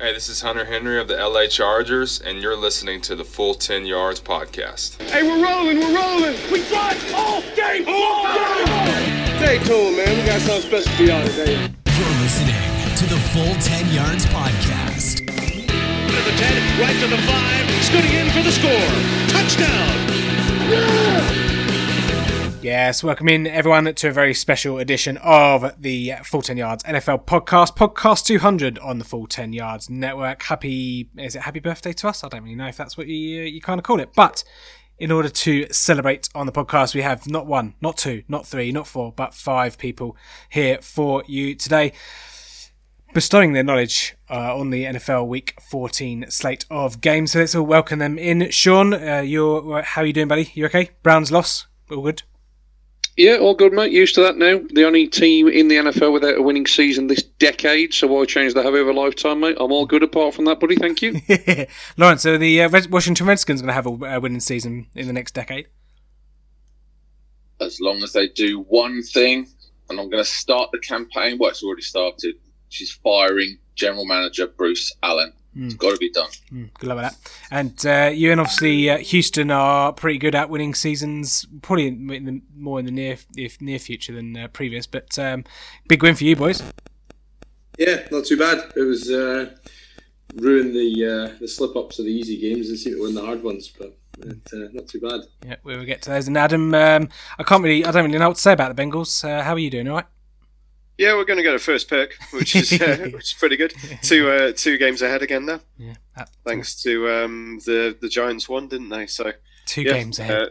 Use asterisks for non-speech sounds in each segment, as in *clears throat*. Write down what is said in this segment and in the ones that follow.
Hey, this is Hunter Henry of the LA Chargers, and you're listening to the Full 10 Yards podcast. Hey, we're rolling, we're rolling. We drive all game long. Stay tuned, man. We got something special for y'all today. You're listening to the Full 10 Yards Podcast. To the 10, right to the 5, scooting in for the score. Touchdown. Yes, welcome in everyone to a very special edition of the Full 10 Yards NFL podcast, podcast 200 on the Full 10 Yards network. Happy, is it happy birthday to us? I don't really know if that's what you, you kind of call it, but in order to celebrate on the podcast, we have not one, not two, not three, not four, but five people here for you today bestowing their knowledge uh, on the NFL Week 14 slate of games. So let's all welcome them in. Sean, uh, you're how are you doing, buddy? You okay? Browns loss, all good. Yeah, all good, mate. Used to that now. The only team in the NFL without a winning season this decade, so why change the habit of a lifetime, mate? I'm all good apart from that, buddy. Thank you. *laughs* Lawrence, so the uh, Washington Redskins going to have a winning season in the next decade? As long as they do one thing, and I'm going to start the campaign. Well, it's already started. She's firing general manager Bruce Allen. It's got to be done. Mm, good luck with that. And uh, you and obviously uh, Houston are pretty good at winning seasons, probably in the, more in the near if near future than uh, previous. But um, big win for you boys. Yeah, not too bad. It was uh, ruined the uh, the slip ups of the easy games and seem to win the hard ones, but. uh, not too bad. Yeah, we will get to those. And Adam, um, I can't really, I don't really know what to say about the Bengals. Uh, how are you doing? All right. Yeah, we're going to go to first pick, which is uh, *laughs* which is pretty good. Two uh, two games ahead again now. Yeah, thanks to um, the the Giants won, didn't they? So two yeah, games ahead. Uh,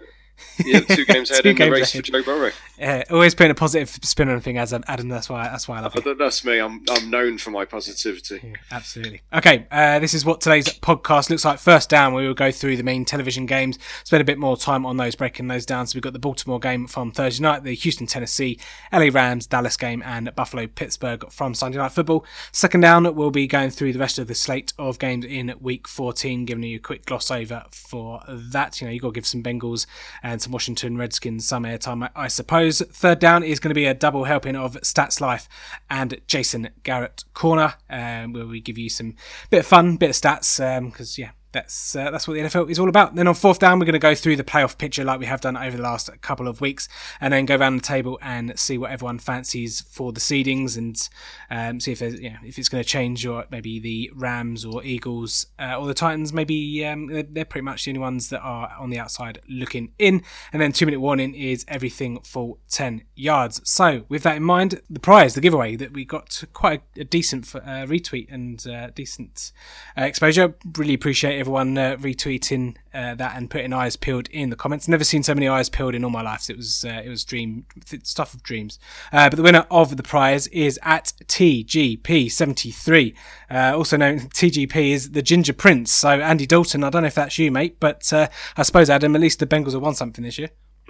yeah, two games *laughs* ahead Two in the race ahead. for Joe Burrow. Yeah, always putting a positive spin on thing as Adam. That's why. That's why I love it. That's me. I'm I'm known for my positivity. Absolutely. Okay, uh, this is what today's podcast looks like. First down, we will go through the main television games, spend a bit more time on those, breaking those down. So we've got the Baltimore game from Thursday night, the Houston, Tennessee, LA Rams, Dallas game, and Buffalo, Pittsburgh from Sunday night football. Second down, we'll be going through the rest of the slate of games in week 14, giving you a quick gloss over for that. You know, you've got to give some Bengals and some Washington Redskins some airtime, I- suppose. Third down is going to be a double helping of Stats Life and Jason Garrett Corner, um, where we give you some bit of fun, bit of stats, because yeah, that's uh, that's what the NFL is all about. Then on fourth down, we're going to go through the playoff picture like we have done over the last couple of weeks, and then go around the table and see what everyone fancies for the seedings and um, see if if it's going to change or maybe the Rams or Eagles uh, or the Titans. Maybe um, they're, they're pretty much the only ones that are on the outside looking in. And then two minute warning is everything for ten yards. So with that in mind, the prize, the giveaway that we got quite a, a decent uh, retweet and uh, decent uh, exposure. Really appreciate everyone uh, retweeting uh, that and putting eyes peeled in the comments. Never seen so many eyes peeled in all my life. It was uh, it was dream stuff of dreams. Uh, but the winner of the prize is at TGP73, uh, also known TGP is the Ginger Prince. So Andy Dalton, I don't know if that's you, mate, but uh, I suppose Adam, at least the Bengals have won something this year. *laughs*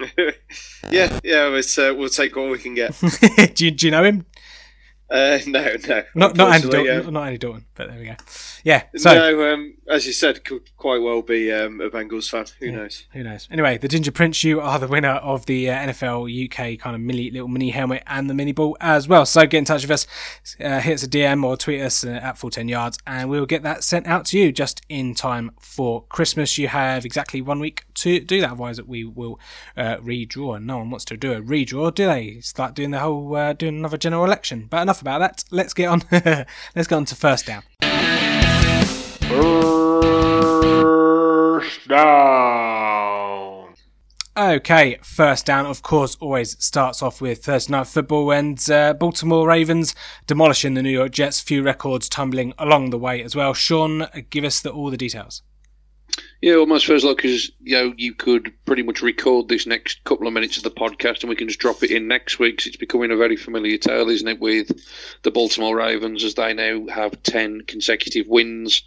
yeah, yeah. It's, uh, we'll take what we can get. *laughs* do, you, do you know him? Uh, no, no. Not not Andy Dalton, um, not Andy Dalton, but there we go. Yeah. So no, um, as you said, could quite well be um, a Bengals fan. Who knows? Who knows? Anyway, the Ginger Prince, you are the winner of the uh, NFL UK kind of mini little mini helmet and the mini ball as well. So get in touch with us, uh, hit us a DM or tweet us uh, at full ten yards, and we'll get that sent out to you just in time for Christmas. You have exactly one week to do that. Otherwise, we will uh, redraw. And no one wants to do a redraw, do they? Start doing the whole uh, doing another general election. But enough about that. Let's get on. *laughs* Let's get on to first down. First down. Okay, first down, of course, always starts off with Thursday night football and uh, Baltimore Ravens demolishing the New York Jets. Few records tumbling along the way as well. Sean, give us the, all the details. Yeah, almost feels like as you know you could pretty much record this next couple of minutes of the podcast, and we can just drop it in next week. 'cause it's becoming a very familiar tale, isn't it, with the Baltimore Ravens as they now have ten consecutive wins,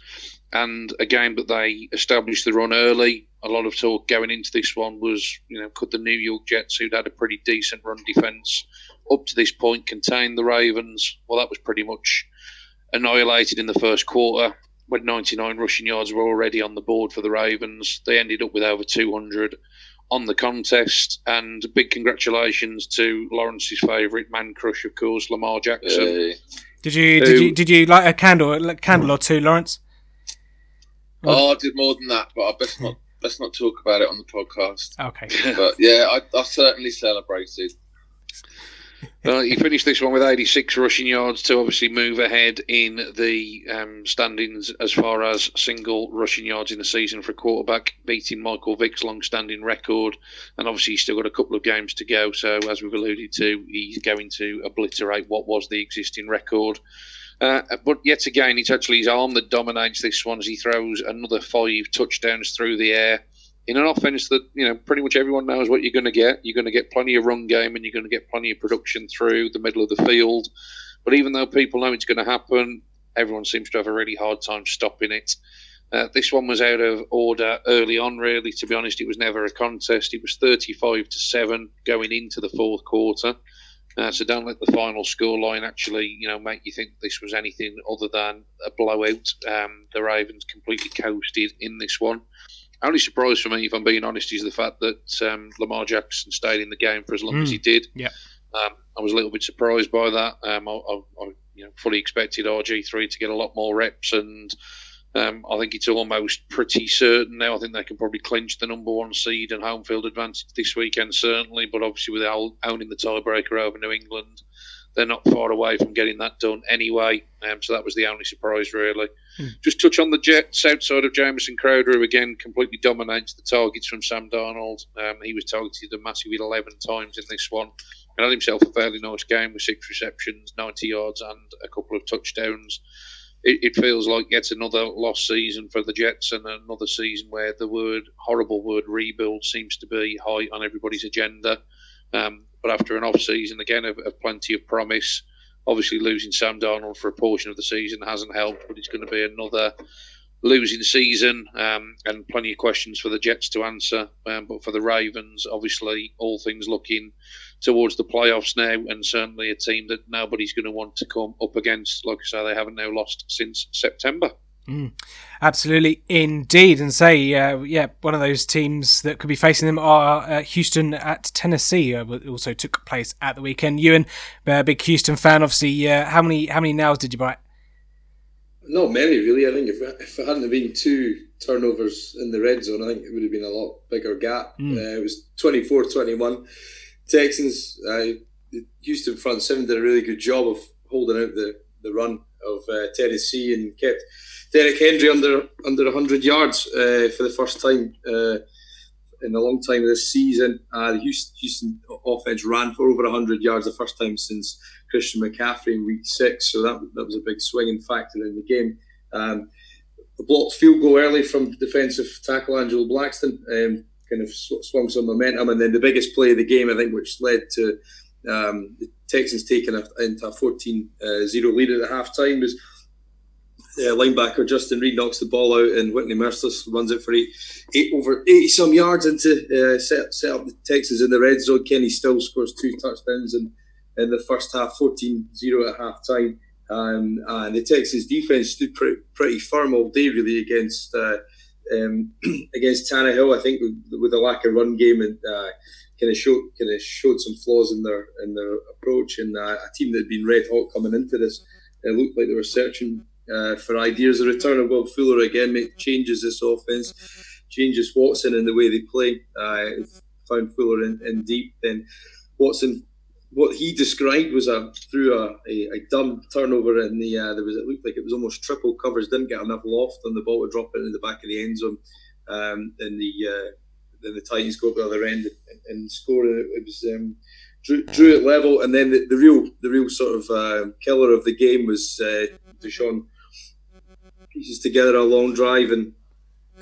and a game that they established the run early. A lot of talk going into this one was, you know, could the New York Jets, who'd had a pretty decent run defence up to this point, contain the Ravens? Well, that was pretty much annihilated in the first quarter when 99 rushing yards were already on the board for the Ravens. They ended up with over 200 on the contest, and big congratulations to Lawrence's favourite man crush, of course, Lamar Jackson. Hey. Did you did you did you light a candle a candle or two, Lawrence? Oh, I did more than that, but I best not *laughs* let's not talk about it on the podcast. Okay. *laughs* But yeah, I, I certainly celebrated. *laughs* Well, he finished this one with 86 rushing yards to obviously move ahead in the um, standings as far as single rushing yards in the season for a quarterback, beating Michael Vick's long-standing record. And obviously, he's still got a couple of games to go. So, as we've alluded to, he's going to obliterate what was the existing record. Uh, but yet again, it's actually his arm that dominates this one as he throws another five touchdowns through the air in an offense that you know pretty much everyone knows what you're going to get. You're going to get plenty of run game and you're going to get plenty of production through the middle of the field. But even though people know it's going to happen, everyone seems to have a really hard time stopping it. Uh, this one was out of order early on. Really, to be honest, it was never a contest. It was 35 to seven going into the fourth quarter. Uh, so don't let the final scoreline actually, you know, make you think this was anything other than a blowout. Um, the Ravens completely coasted in this one only surprise for me, if I'm being honest, is the fact that um, Lamar Jackson stayed in the game for as long mm. as he did. Yeah, um, I was a little bit surprised by that. Um, I, I, I, you know, fully expected RG three to get a lot more reps, and um, I think it's almost pretty certain now. I think they can probably clinch the number one seed and home field advantage this weekend, certainly. But obviously, without owning the tiebreaker over New England, they're not far away from getting that done anyway. Um, so that was the only surprise, really. Mm. Just touch on the Jets outside of Jamison Crowder, who again completely dominates the targets from Sam Darnold. Um, he was targeted a massive 11 times in this one and had himself a fairly nice game with six receptions, 90 yards, and a couple of touchdowns. It, it feels like yet another lost season for the Jets and another season where the word horrible word rebuild seems to be high on everybody's agenda. Um, but after an off season again of, of, plenty of promise, obviously losing Sam Darnold for a portion of the season hasn't helped. But it's going to be another losing season um, and plenty of questions for the Jets to answer. Um, but for the Ravens, obviously all things looking towards the playoffs now, and certainly a team that nobody's going to want to come up against. Like I say, they haven't now lost since September. Mm, absolutely, indeed, and say, uh, yeah, one of those teams that could be facing them are uh, Houston at Tennessee. Uh, also took place at the weekend. Ewan, a big Houston fan, obviously. Uh, how many how many nails did you buy? Not many, really. I think if, if it hadn't been two turnovers in the red zone, I think it would have been a lot bigger gap. Mm. it was 24-21. Texans, uh, Houston front seven did a really good job of holding out the, the run of uh, Tennessee and kept Derrick Henry under under 100 yards uh, for the first time uh, in a long time this season. Uh, the Houston, Houston, offense ran for over 100 yards the first time since Christian McCaffrey in Week Six, so that that was a big swinging factor in the game. Um, a blocked field goal early from defensive tackle Angelo Blackson um, kind of sw- swung some momentum, and then the biggest play of the game, I think, which led to um, the Texans taking a, into a 14-0 uh, lead at the half time was uh, linebacker Justin Reid knocks the ball out, and Whitney Mercilus runs it for eight, eight over eighty some yards into uh, set set up the Texans in the red zone. Kenny Stills scores two touchdowns in, in the first half, 14-0 at half time. Um, and the Texans defense stood pretty, pretty firm all day, really, against uh, um, *clears throat* against Tannehill. I think with, a lack of run game and uh, kind of showed kind of showed some flaws in their in their approach. And uh, a team that had been red hot coming into this, it looked like they were searching uh, for ideas. The return of Will Fuller again make, changes this offense, changes Watson in the way they play. Uh, found Fuller in, in, deep, then Watson. What he described was a through a, a, a dumb turnover in the uh, there was it looked like it was almost triple covers didn't get enough loft on the ball to drop in the back of the end zone. Um, and the uh, then the Titans go up the other end and, and score. It, it was um, drew, drew it level. And then the, the real the real sort of uh, killer of the game was uh, Deshaun pieces together a long drive, and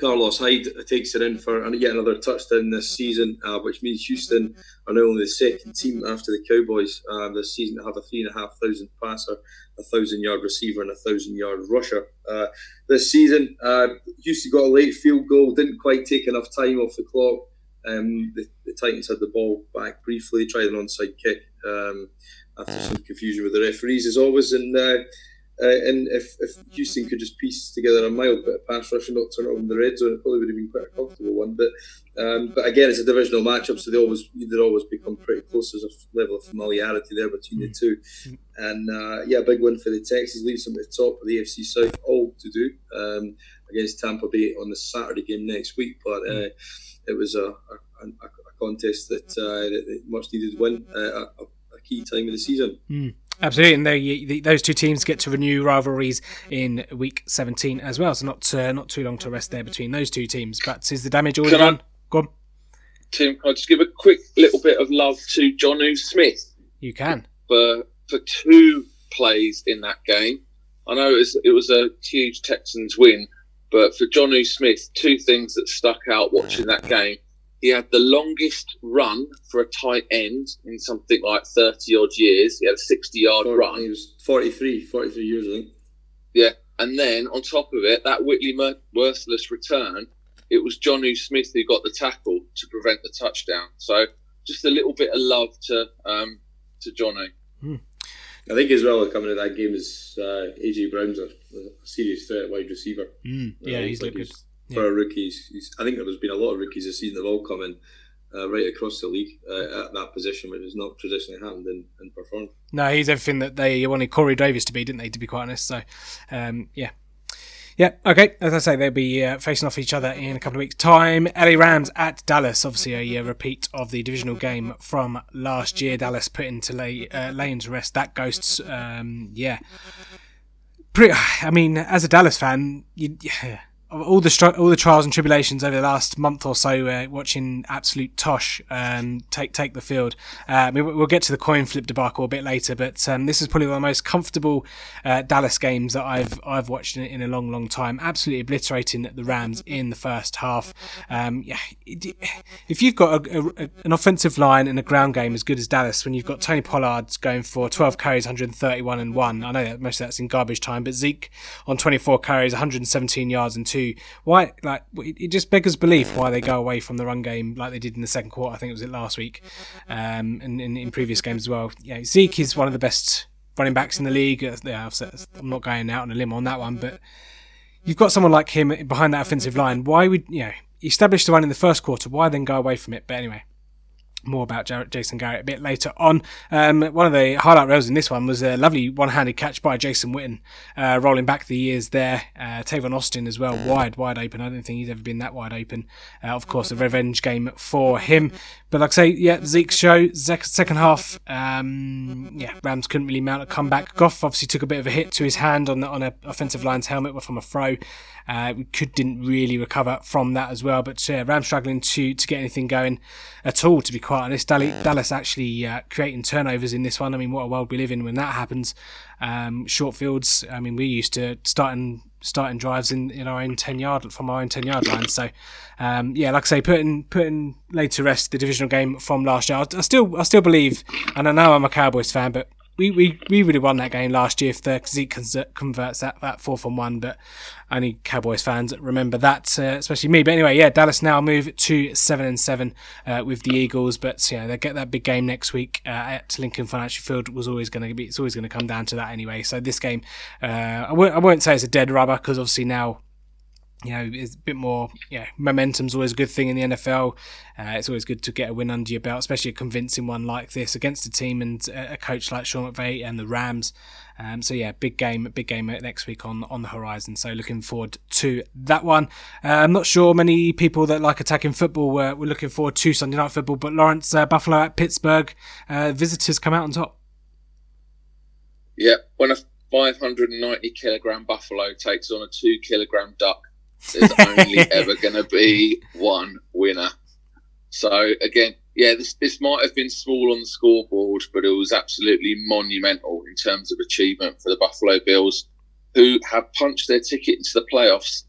Carlos Hyde takes it in for yet another touchdown this season, uh, which means Houston are now only the second team after the Cowboys uh, this season to have a three and a half thousand passer, a thousand yard receiver, and a thousand yard rusher. Uh, this season, uh, Houston got a late field goal, didn't quite take enough time off the clock. Um, the, the, Titans had the ball back briefly, tried an onside kick um, after some confusion with the referees, as always, and uh, and if, if Houston could just piece together a mild bit of pass rush and not turn it over in the red zone, it probably would have been quite a comfortable one. But um, but again, it's a divisional matchup, so they always they'd always become pretty close. There's a level of familiarity there between the two. And uh, yeah, big win for the Texans leaves them at the top of the AFC South, all to do um, against Tampa Bay on the Saturday game next week. But uh, it was a, a, a contest that, uh, that much needed to win, uh, a, a, key time of the season. Mm. Absolutely, and they, the, those two teams get to renew rivalries in week 17 as well. So not uh, not too long to rest there between those two teams. But is the damage already done? Go on. Tim, can I just give a quick little bit of love to Jonnu Smith? You can. For for two plays in that game. I know it was, it was a huge Texans win, but for Jonnu Smith, two things that stuck out watching that game. He had the longest run for a tight end in something like 30 odd years. He had a 60 yard run. He was 43, 43 years, I think. Yeah. And then on top of it, that Whitney Mercilus return, it was Jonnu Smith who got the tackle to prevent the touchdown. So just a little bit of love to um, to Jonnu. Hmm. I think as well coming to that game is uh, AJ Brown's a, a, serious threat wide receiver. Mm, yeah, uh, he's, like For a rookie, he's, he's, I think there's been a lot of rookies this season that have all come in uh, right across the league uh, at that position, which has not traditionally happened and, and performed. No, he's everything that they wanted Corey Davis to be, didn't they? To be quite honest, so um, yeah, yeah, okay. As I say, they'll be uh, facing off each other in a couple of weeks' time. LA Rams at Dallas, obviously a uh, repeat of the divisional game from last year. Dallas put into lay, uh, into rest that ghosts. Um, yeah, pretty. I mean, as a Dallas fan, you, yeah, all the all the trials and tribulations over the last month or so, uh, watching absolute tosh um, take take the field. Uh, we'll get to the coin flip debacle a bit later, but um, this is probably one of the most comfortable uh, Dallas games that I've I've watched in, in, a long, long time. Absolutely obliterating the Rams in the first half. Um, yeah, if you've got a, a, an offensive line and a ground game as good as Dallas, when you've got Tony Pollard going for 12 carries, 131 and one, I know that most of that's in garbage time, but Zeke on 24 carries, 117 yards and two why like it just beggars belief why they go away from the run game like they did in the second quarter. I think it was it last week, um, and, and in previous games as well. Yeah, Zeke is one of the best running backs in the league. Uh, yeah, I'm not going out on a limb on that one, but you've got someone like him behind that offensive line. Why would you know? Establish the run in the first quarter. Why then go away from it? But anyway, more about Jason Garrett a bit later on. Um, one of the highlight rails in this one was a lovely one-handed catch by Jason Witten, uh, rolling back the years there. Uh, Tavon Austin as well, wide, wide open. I don't think he's ever been that wide open. Uh, of course, a revenge game for him. But like I say, yeah, Zeke's show, second half, um, yeah, Rams couldn't really mount a comeback. Goff obviously took a bit of a hit to his hand on the, on a offensive line's helmet from a throw. Uh, we could didn't really recover from that as well. But yeah, Rams struggling to to get anything going at all. To be quite honest, Dallas actually uh, creating turnovers in this one. I mean, what a world we live in when that happens. Um, short fields. I mean, we used to starting starting drives in, in our own ten yard from our own ten yard line. So um, yeah, like I say, putting putting laid to rest the divisional game from last year. I, I still I still believe, and I know I'm a Cowboys fan, but we, we, we really won that game last year if the Zeke converts that, that fourth and one, but only Cowboys fans remember that, uh, especially me. But anyway, yeah, Dallas now move to seven and seven uh, with the Eagles, but yeah, they get that big game next week uh, at Lincoln Financial Field. Was always going to be, it's always going to come down to that anyway. So this game, uh, I w- I won't say it's a dead rubber because obviously now you know, it's a bit more, yeah, momentum's always a good thing in the NFL. Uh, it's always good to get a win under your belt, especially a convincing one like this against a team and a coach like Sean McVay and the Rams. Um, so yeah, big game, big game next week on on the horizon. So looking forward to that one. Uh, I'm not sure many people that like attacking football were, were looking forward to Sunday night football, but Lawrence uh, Buffalo at Pittsburgh, uh, visitors come out on top. Yeah, when a 590 kilogram buffalo takes on a two kilogram duck there's *laughs* only ever going to be one winner. So again, yeah, this this might have been small on the scoreboard, but it was absolutely monumental in terms of achievement for the Buffalo Bills, who have punched their ticket into the playoffs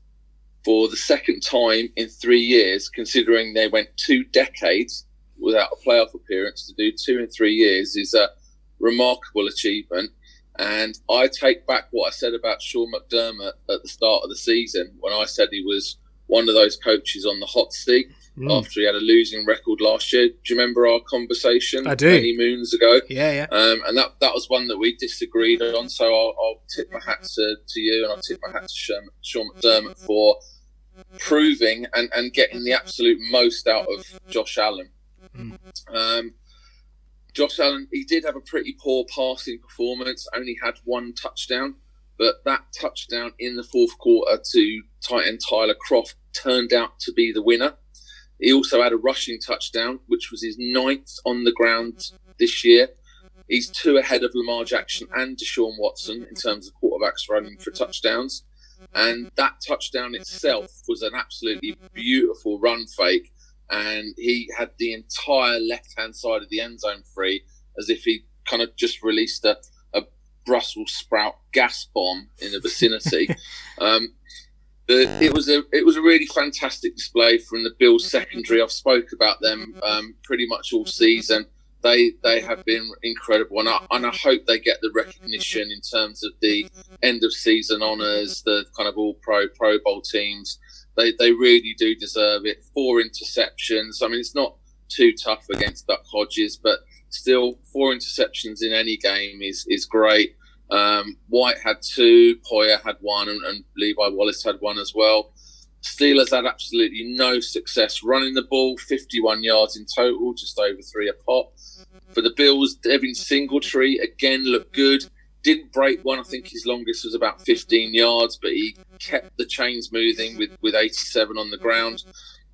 for the second time in three years, considering they went two decades without a playoff appearance. To do two in three years is a remarkable achievement. And I take back what I said about Sean McDermott at the start of the season when I said he was one of those coaches on the hot seat. mm. after he had a losing record last year. Do you remember our conversation I do. many moons ago? Yeah, yeah. Um, and that that was one that we disagreed on. So I'll, I'll tip my hat to, to you, and I'll tip my hat to Sean, Sean McDermott for proving and, and getting the absolute most out of Josh Allen. Mm. Um, Josh Allen, he did have a pretty poor passing performance, only had one touchdown, but that touchdown in the fourth quarter to tight end Tyler Kroft turned out to be the winner. He also had a rushing touchdown, which was his ninth on the ground this year. He's two ahead of Lamar Jackson and Deshaun Watson in terms of quarterbacks running for touchdowns. And that touchdown itself was an absolutely beautiful run fake. And he had the entire left hand side of the end zone free as if he kind of just released a, a Brussels sprout gas bomb in the vicinity. *laughs* um, it was a it was a really fantastic display from the Bills secondary. I've spoke about them um, pretty much all season. They they have been incredible, and I, and I hope they get the recognition in terms of the end of season honors, the kind of all pro Pro Bowl teams. They they really do deserve it. Four interceptions. I mean, it's not too tough against Duck Hodges, but still, four interceptions in any game is is great. Um, White had two, Poyer had one, and, and, Levi Wallace had one as well. Steelers had absolutely no success running the ball, 51 yards in total, just over three a pop. For the Bills, Devin Singletary again looked good. Didn't break one. I think his longest was about 15 yards, but he kept the chains moving with, with 87 on the ground.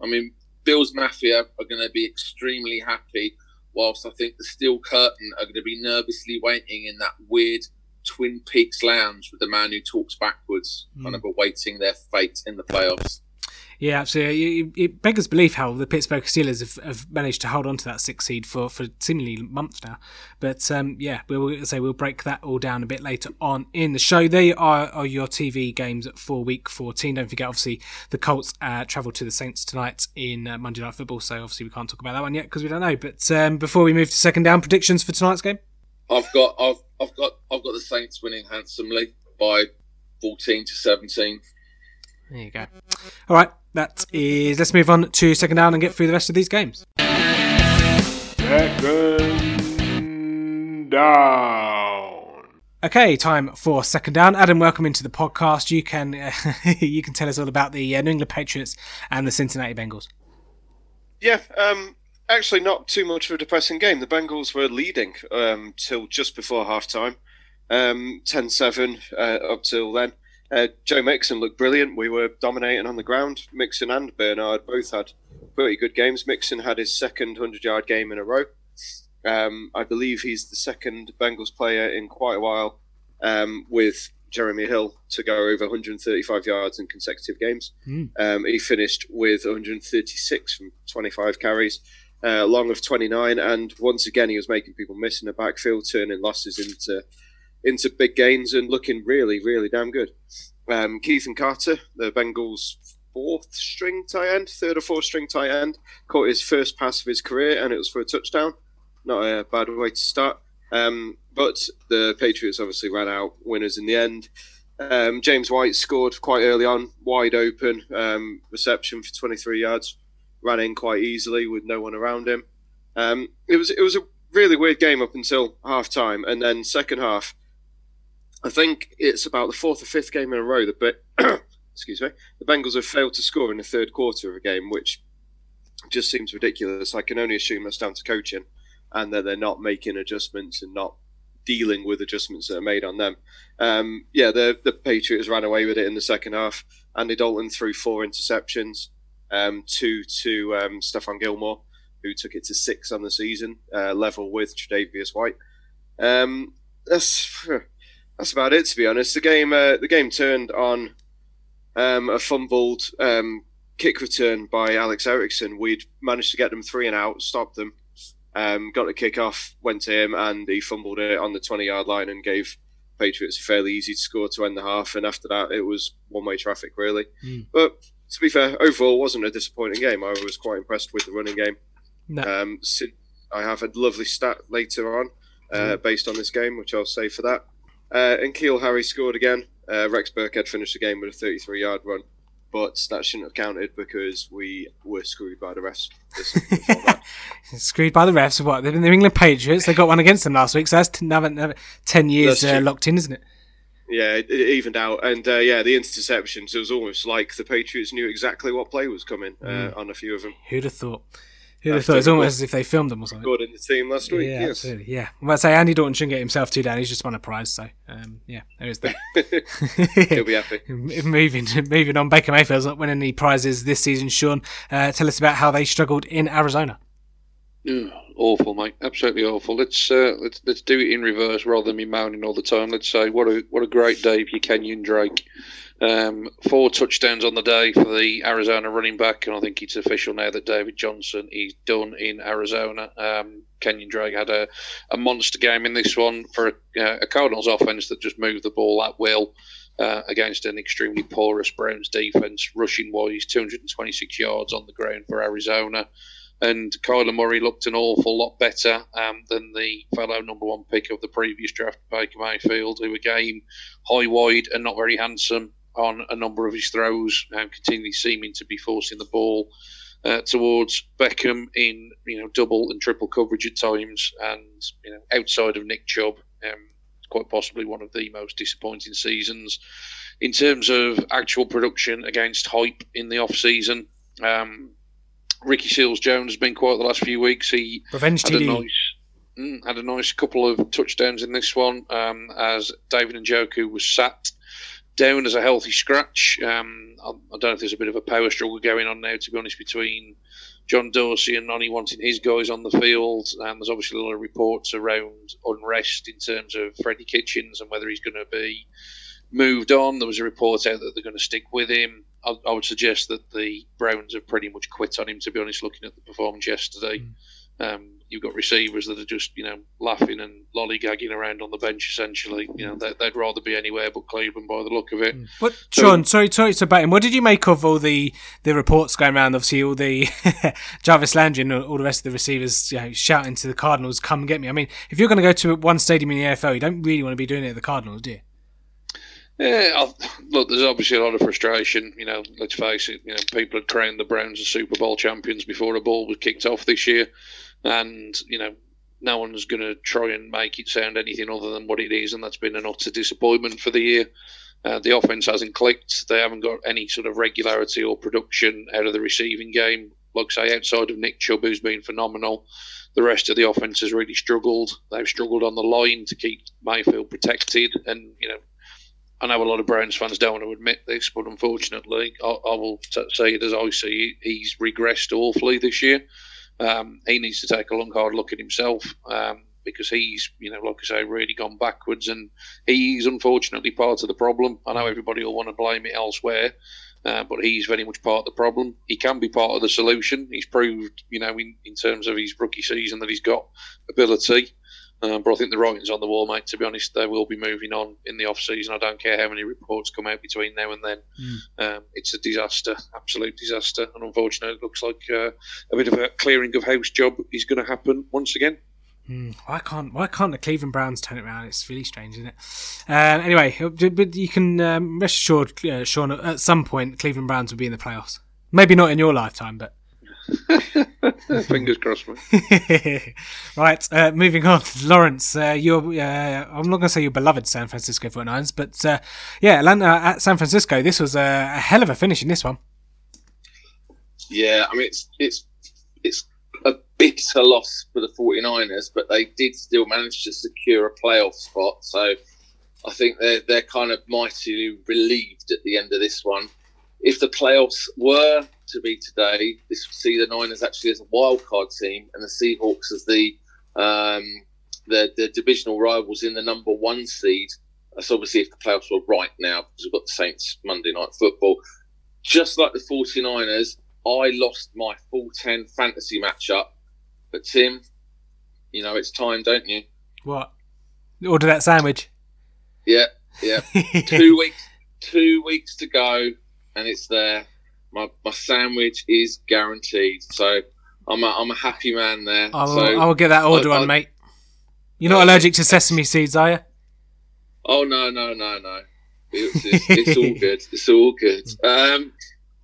I mean, Bills Mafia are going to be extremely happy, whilst I think the Steel Curtain are going to be nervously waiting in that weird Twin Peaks Lounge with the man who talks backwards, mm. kind of awaiting their fate in the playoffs. Yeah, absolutely. It beggars belief how the Pittsburgh Steelers have, have, managed to hold on to that six seed for, for seemingly months now. But um, yeah, we'll say we'll break that all down a bit later on in the show. They are, are your TV games for week 14. Don't forget, obviously, the Colts uh, travel to the Saints tonight in uh, Monday Night Football. So obviously, we can't talk about that one yet because we don't know. But um, before we move to second down, predictions for tonight's game. I've got I've I've got I've got the Saints winning handsomely by fourteen to seventeen. There you go. All right, that is. Let's move on to second down and get through the rest of these games. Second down. Okay, time for second down. Adam, welcome into the podcast. You can uh, *laughs* you can tell us all about the uh, New England Patriots and the Cincinnati Bengals. Yeah, um, actually not too much of a depressing game. The Bengals were leading um, till just before half time, um, 10 7 uh, up till then. Uh, Joe Mixon looked brilliant. We were dominating on the ground. Mixon and Bernard both had pretty good games. Mixon had his second 100 yard game in a row. Um, I believe he's the second Bengals player in quite a while um, with Jeremy Hill to go over 135 yards in consecutive games. Mm. Um, he finished with 136 from 25 carries uh, long of 29, and once again he was making people miss in the backfield, turning losses into into big gains and looking really, really damn good. Um, Cethan Carter, the Bengals' fourth string tight end, third or fourth string tight end, caught his first pass of his career, and it was for a touchdown. Not a bad way to start. Um, but the Patriots obviously ran out winners in the end. Um, James White scored quite early on, wide open um, reception for 23 yards ran in quite easily with no one around him. Um, it was it was a really weird game up until half time, and then second half. I think it's about the fourth or fifth game in a row that, *clears throat* excuse me, the Bengals have failed to score in the third quarter of a game, which just seems ridiculous. I can only assume that's down to coaching, and that they're not making adjustments and not dealing with adjustments that are made on them. Um, yeah, the the Patriots ran away with it in the second half. Andy Dalton threw four interceptions um, two to um, Stephon Gilmore, who took it to six on the season, uh, level with Tre'Davious White. Um, that's that's about it, to be honest. The game uh, the game turned on um, a fumbled um, kick return by Alex Erickson. We'd managed to get them three and out, stop them, um, got the kick off, went to him, and he fumbled it on the 20 yard line and gave Patriots a fairly easy to score to end the half. And after that, it was one way traffic, really. Mm. But to be fair, overall wasn't a disappointing game. I was quite impressed with the running game. No. Um, I have a lovely stat later on uh, mm. based on this game, which I'll say for that. Uh, and Keel Harry scored again. Uh, Rex Burkhead finished the game with a 33 yard run. but that shouldn't have counted because we were screwed by the refs. *laughs* screwed by the refs. What? They've been the England Patriots. They got one against them last week, so that's another, another ten years uh, locked in, isn't it? Yeah, it, it evened out, and uh, yeah, the interceptions. It was almost like the Patriots knew exactly what play was coming uh, mm. on a few of them. Who'd have thought? Who'd have thought? It's almost as if they filmed them or something. Good in the team last week. Yeah, yes. absolutely. Yeah, I'm about to say Andy Dalton shouldn't get himself too down. He's just won a prize, so um, yeah, there is that. *laughs* *laughs* He'll be happy. *laughs* moving, moving on. Baker Mayfield's not winning any prizes this season. Sean, uh, tell us about how they struggled in Arizona. Yeah, awful, mate. Absolutely awful. Let's uh, let's let's do it in reverse rather than me moaning all the time. Let's say what a what a great day for you, Kenyon Drake. Um, four touchdowns on the day for the Arizona running back, and I think it's official now that David Johnson is done in Arizona. Um, Kenyon Drake had a, a monster game in this one for a, uh, a Cardinals offense that just moved the ball at will. Uh, against an extremely porous Browns defense, rushing wise, 226 yards on the ground for Arizona and Kyler Murray looked an awful lot better um, than the fellow number one pick of the previous draft, Baker Mayfield, who again high wide and not very handsome on a number of his throws, um, continually seeming to be forcing the ball uh, towards Beckham in you know double and triple coverage at times, and you know outside of Nick Chubb, um, quite possibly one of the most disappointing seasons in terms of actual production against hype in the off season. Um, Ricky Seals Jones has been quiet the last few weeks. He Revenge had TD. a nice mm, had a nice couple of touchdowns in this one um, as David Njoku was sat down as a healthy scratch. Um, I, I, don't know if there's a bit of a power struggle going on now, to be honest, between John Dorsey and Nonny wanting his guys on the field. And there's obviously a lot of reports around unrest in terms of Freddie Kitchens and whether he's going to be moved on. There was a report out that they're going to stick with him. I, I, would suggest that the Browns have pretty much quit on him. To be honest, looking at the performance yesterday, mm. um, you've got receivers that are just you know laughing and lollygagging around on the bench. Essentially, you know they, would rather be anywhere but Cleveland by the look of it. Mm. But so, Sean, sorry, sorry to bat him. What did you make of all the the reports going around? Obviously, all the *laughs* Jarvis Landry and all the rest of the receivers you know, shouting to the Cardinals, "Come get me!" I mean, if you're going to go to one stadium in the NFL, you don't really want to be doing it at the Cardinals, do you? Yeah, I'll, look, there's obviously a lot of frustration. You know, let's face it. You know, people had crowned the Browns as Super Bowl champions before the ball was kicked off this year, and you know, no one's going to try and make it sound anything other than what it is, and that's been an utter disappointment for the year. Uh, the offense hasn't clicked. They haven't got any sort of regularity or production out of the receiving game. Like I say, outside of Nick Chubb, who's been phenomenal, the rest of the offense has really struggled. They've struggled on the line to keep Mayfield protected, and you know I know a lot of Browns fans don't want to admit this, but unfortunately, I, I will say it as I see it. He's regressed awfully this year. Um, he needs to take a long, hard look at himself um, because he's, you know, like I say, really gone backwards, and he's unfortunately part of the problem. I know everybody will want to blame it elsewhere, uh, but he's very much part of the problem. He can be part of the solution. He's proved, you know, in, in terms of his rookie season that he's got ability. Um, but I think the writing's on the wall, mate. To be honest, they will be moving on in the off season. I don't care how many reports come out between now and then. Mm. Um, it's a disaster, absolute disaster, and unfortunately, it looks like uh, a bit of a clearing of house job is going to happen once again. Mm. Why can't Why can't the Cleveland Browns turn it around? It's really strange, isn't it? Um, anyway, but you can um, rest assured, uh, Sean, at some point, Cleveland Browns will be in the playoffs. Maybe not in your lifetime, but *laughs* Fingers crossed, *laughs* right, uh, moving on. *laughs* Lawrence, uh, you're, uh, I'm not going to say your beloved San Francisco 49ers, but uh, yeah, Atlanta at San Francisco, this was a, a, hell of a finish in this one. Yeah, I mean, it's, it's, it's a bitter loss for the 49ers, but they did still manage to secure a playoff spot. So I think they're, they're kind of mightily relieved at the end of this one. If the playoffs were to be today. This see the Niners actually as a wild card team and the Seahawks as the um, the, the divisional rivals in the number one seed. That's obviously if the playoffs were right now because we've got the Saints Monday night football. Just like the 49ers, I lost my full 10 fantasy matchup. But Tim, you know it's time, don't you? What? Order that sandwich. Yeah, yeah. *laughs* two weeks, two weeks to go, and it's there my, my sandwich is guaranteed. So I'm a, I'm a happy man there. I will, so I will get that order I, on, I, mate. You're not allergic to sesame seeds, are you? Oh no no no no! It's, it's, it's all *laughs* good. It's all good. Um,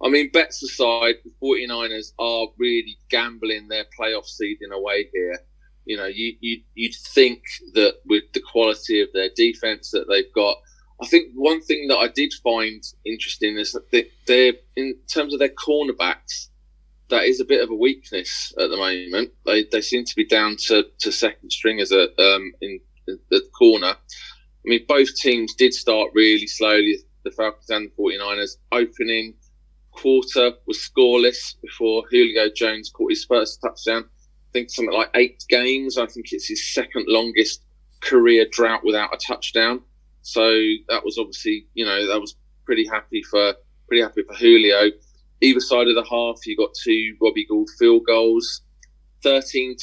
I mean, bets aside, the 49ers are really gambling their playoff seeding away here. You know, you, you, you'd think that with the quality of their defense that they've got, I think one thing that I did find interesting is that they, they're, in terms of their cornerbacks, that is a bit of a weakness at the moment. They, they seem to be down to, to second string as a um, in the corner. I mean, both teams did start really slowly. The Falcons and the 49ers opening quarter was scoreless before Julio Jones caught his first touchdown. I think something like eight games. I think it's his second longest career drought without a touchdown. So that was obviously, you know, that was pretty happy for pretty happy for Julio. Either side of the half, you got two Robbie Gould field goals. 13-10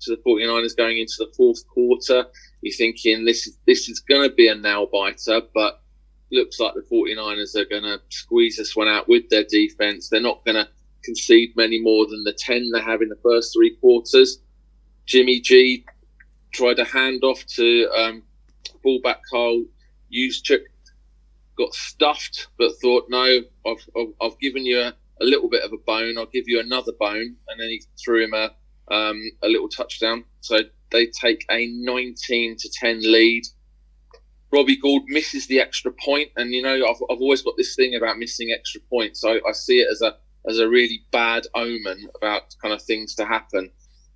to the 49ers going into the fourth quarter. You're thinking this is this is going to be a nail biter, but looks like the 49ers are going to squeeze this one out with their defense. They're not going to concede many more than the 10 they have in the first three quarters. Jimmy G tried a handoff to um, fullback Carl Juszczyk, got stuffed, but thought, no, I've, I've, I've given you a, a, little bit of a bone. I'll give you another bone. And then he threw him a, um, a little touchdown. So they take a 19 to 10 lead. Robbie Gould misses the extra point, and you know I've, I've always got this thing about missing extra points. So I see it as a as a really bad omen about kind of things to happen.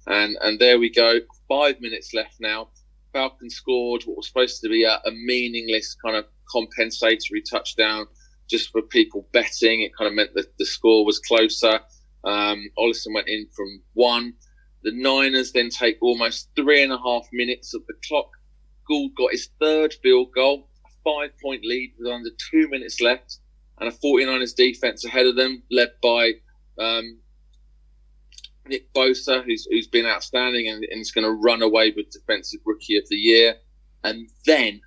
And and there we go. Five minutes left now. Falcons scored what was supposed to be a, a meaningless kind of compensatory touchdown just for people betting. It kind of meant that the score was closer. Um, Ollison went in from one. The Niners then take almost three and a half minutes of the clock Gould got his third field goal, a five point lead with under two minutes left, and a 49ers defense ahead of them, led by um, Nick Bosa, who's, who's been outstanding and, and is going to run away with Defensive Rookie of the Year. And then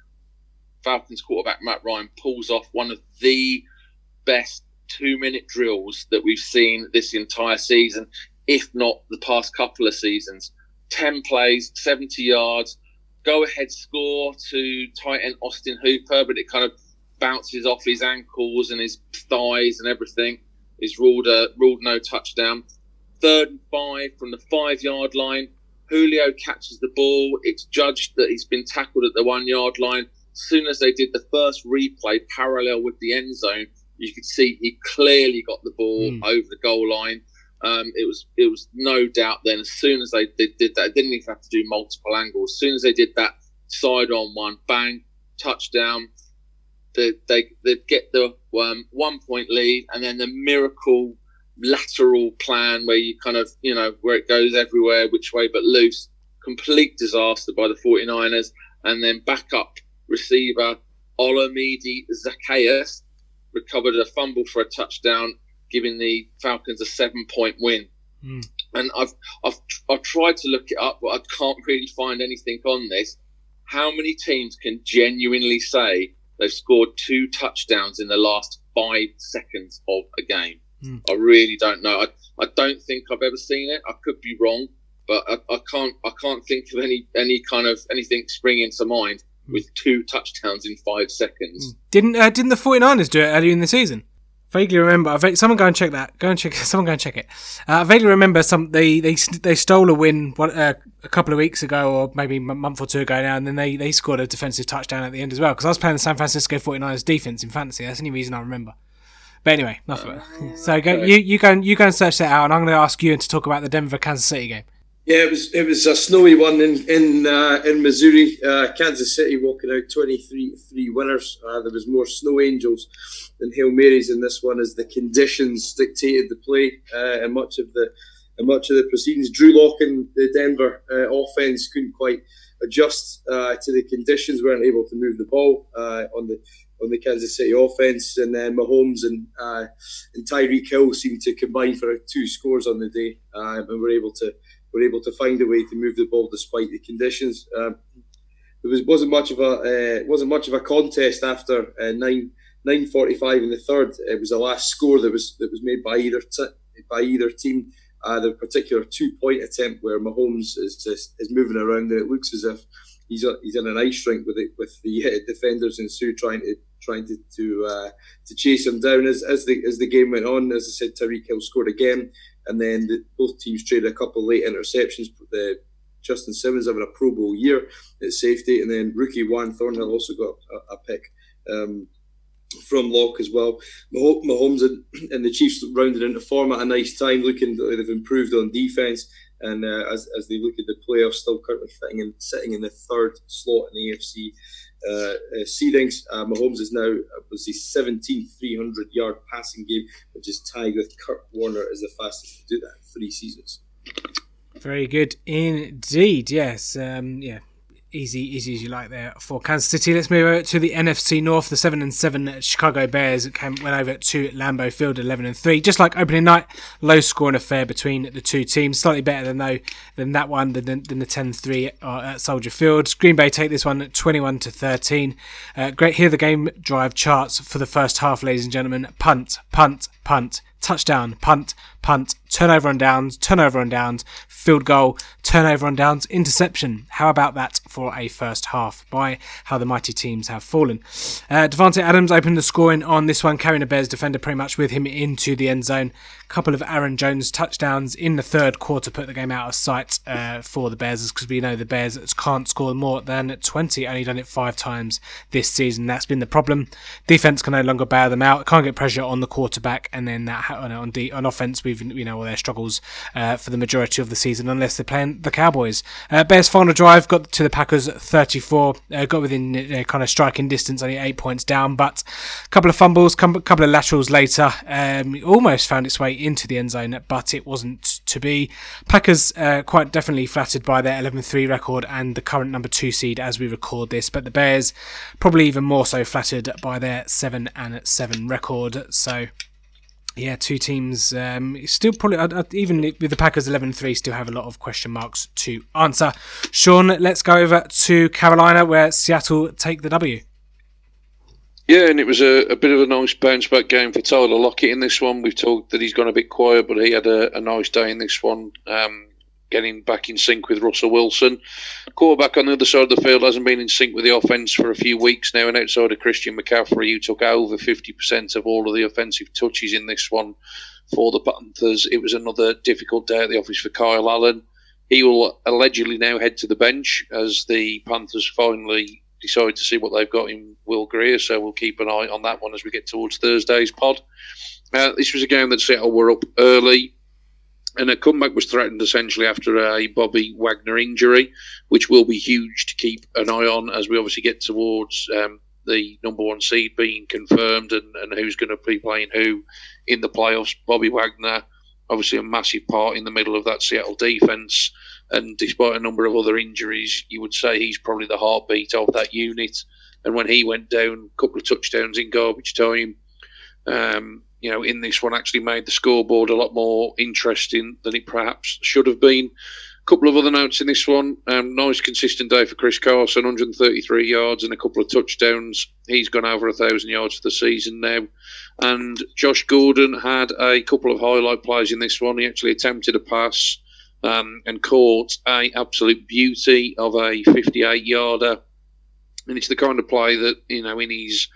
Falcons quarterback Matt Ryan pulls off one of the best two minute drills that we've seen this entire season, if not the past couple of seasons. 10 plays, 70 yards, go ahead score to tight end Austin Hooper, but it kind of bounces off his ankles and his thighs and everything. Is ruled a, ruled no touchdown. Third and five from the five yard line. Julio catches the ball. It's judged that he's been tackled at the one yard line. As soon as they did the first replay parallel with the end zone, you could see he clearly got the ball mm. over the goal line. Um, it was it was no doubt then as soon as they did, did that, didn't even have to do multiple angles. As soon as they did that side on one, bang, touchdown. They they they get the um, one point lead, and then the miracle lateral plan where you kind of you know where it goes everywhere, which way but loose. Complete disaster by the 49ers, and then backup receiver Olamide Zaccheaus recovered a fumble for a touchdown giving the Falcons a seven point win. Mm. And I've, I've I've tried to look it up, but I can't really find anything on this. How many teams can genuinely say they've scored two touchdowns in the last five seconds of a game? Mm. I really don't know. I, I don't think I've ever seen it. I could be wrong, but I, I can't I can't think of any any kind of anything springing to mind mm. with two touchdowns in five seconds. Hmm. Didn't uh, didn't the 49ers do it earlier in the season? vaguely remember. I someone go and check that. Go and check. *laughs* Someone go and check it. Uh, I vaguely remember some. They they they stole a win uh, a couple of weeks ago, or maybe a month or two ago now, and then they, they scored a defensive touchdown at the end as well. Because I was playing the San Francisco 49ers defense in fantasy. That's the only reason I remember. But anyway, enough of it. So go, you you go and you go and search that out, and I'm going to ask you to talk about the Denver Kansas City game. Yeah, it was it was a snowy one in in uh, in Missouri. Uh, Kansas City walking out 23-3 winners. Uh, there was more snow angels than hail marys in this one, as the conditions dictated the play uh, and much of the and much of the proceedings. Drew Lock and the Denver uh, offense couldn't quite adjust uh, to the conditions, weren't able to move the ball on the on the Kansas City offense, and then Mahomes and and Tyreek Hill seemed to combine for two scores on the day, and were able to were able to find a way to move the ball despite the conditions. Um, there was wasn't much of a uh, wasn't much of a contest after uh, nine nine forty five in the third. It was the last score that was that was made by either t- by either team. Uh, the particular two point attempt where Mahomes is just is moving around. It looks as if he's a, he's in an ice rink with it with the uh, defenders and Sue trying to trying to to, uh, to chase him down as as the as the game went on. As I said, Tyreek Hill scored again, and then the, both teams traded a couple late interceptions. The Justin Simmons having a Pro Bowl year at safety, and then rookie Juan Thornhill also got a, a pick. Um, from Lock as well. Mahomes and, *clears throat* and, the Chiefs rounded into form at a nice time, looking like they've improved on defense. And uh, as, as they look at the playoffs, still currently sitting in, sitting in the third slot in the AFC uh, uh, seedings. Uh, Mahomes is now was his 17th 300 yard passing game, which is tied with Kurt Warner as the fastest to do that in three seasons. Very good indeed. Yes. Um, yeah easy, easy as you like there for Kansas City. Let's move over to the NFC North. The seven and seven Chicago Bears came went over to Lambeau Field, eleven and three. Just like opening night, low scoring affair between the two teams. Slightly better than though than that one than, than the 10-3 uh, at Soldier Field. Green Bay take this one twenty one to thirteen. Uh, great. Here the game drive charts for the first half, ladies and gentlemen. Punt, punt, punt touchdown, punt, punt, turnover on downs, turnover on downs, field goal, turnover on downs, interception. How about that for a first half by how the mighty teams have fallen? Uh, Davante Adams opened the scoring on this one, carrying a Bears defender pretty much with him into the end zone. A couple of Aaron Jones touchdowns in the third quarter put the game out of sight uh, for the Bears because we know the Bears can't score more than 20, only done it five times this season. That's been the problem. Defense can no longer bail them out, can't get pressure on the quarterback, and then that on on, on offense we've you know all their struggles uh, for the majority of the season unless they're playing the Cowboys. Uh, Bears final drive got to the Packers 34, uh, got within uh, kind of striking distance, only eight points down, but a couple of fumbles, a couple of laterals later, um, almost found its way into the end zone, but it wasn't to be. Packers uh, quite definitely flattered by their 11-3 record and the current number two seed as we record this, but the Bears probably even more so flattered by their seven and seven record. So yeah, two teams um, still probably uh, even with the Packers 11-3 still have a lot of question marks to answer. Sean, let's go over to Carolina where Seattle take the W. Yeah, and it was a, a, bit of a nice bounce back game for Tyler Lockett in this one. We've talked that he's gone a bit quiet, but he had a, a nice day in this one, um, getting back in sync with Russell Wilson. Quarterback on the other side of the field hasn't been in sync with the offense for a few weeks now, and outside of Christian McCaffrey, who took over 50% of all of the offensive touches in this one for the Panthers, it was another difficult day at the office for Kyle Allen. He will allegedly now head to the bench as the Panthers finally decide to see what they've got in Will Grier. So we'll keep an eye on that one as we get towards Thursday's pod. Uh, this was a game that Seattle were up early, and a comeback was threatened essentially after a Bobby Wagner injury, which will be huge to keep an eye on as we obviously get towards um, the number one seed being confirmed and, and who's going to be playing who in the playoffs. Bobby Wagner, obviously a massive part in the middle of that Seattle defense. And despite a number of other injuries, you would say he's probably the heartbeat of that unit. And when he went down, a couple of touchdowns in garbage time, um, you know, in this one actually made the scoreboard a lot more interesting than it perhaps should have been. A couple of other notes in this one. Um, nice consistent day for Chris Carson, 133 yards and a couple of touchdowns. He's gone over a thousand yards for the season now. And Josh Gordon had a couple of highlight plays in this one. He actually attempted a pass um, and caught a absolute beauty of a 58 yarder. And it's the kind of play that, you know, in his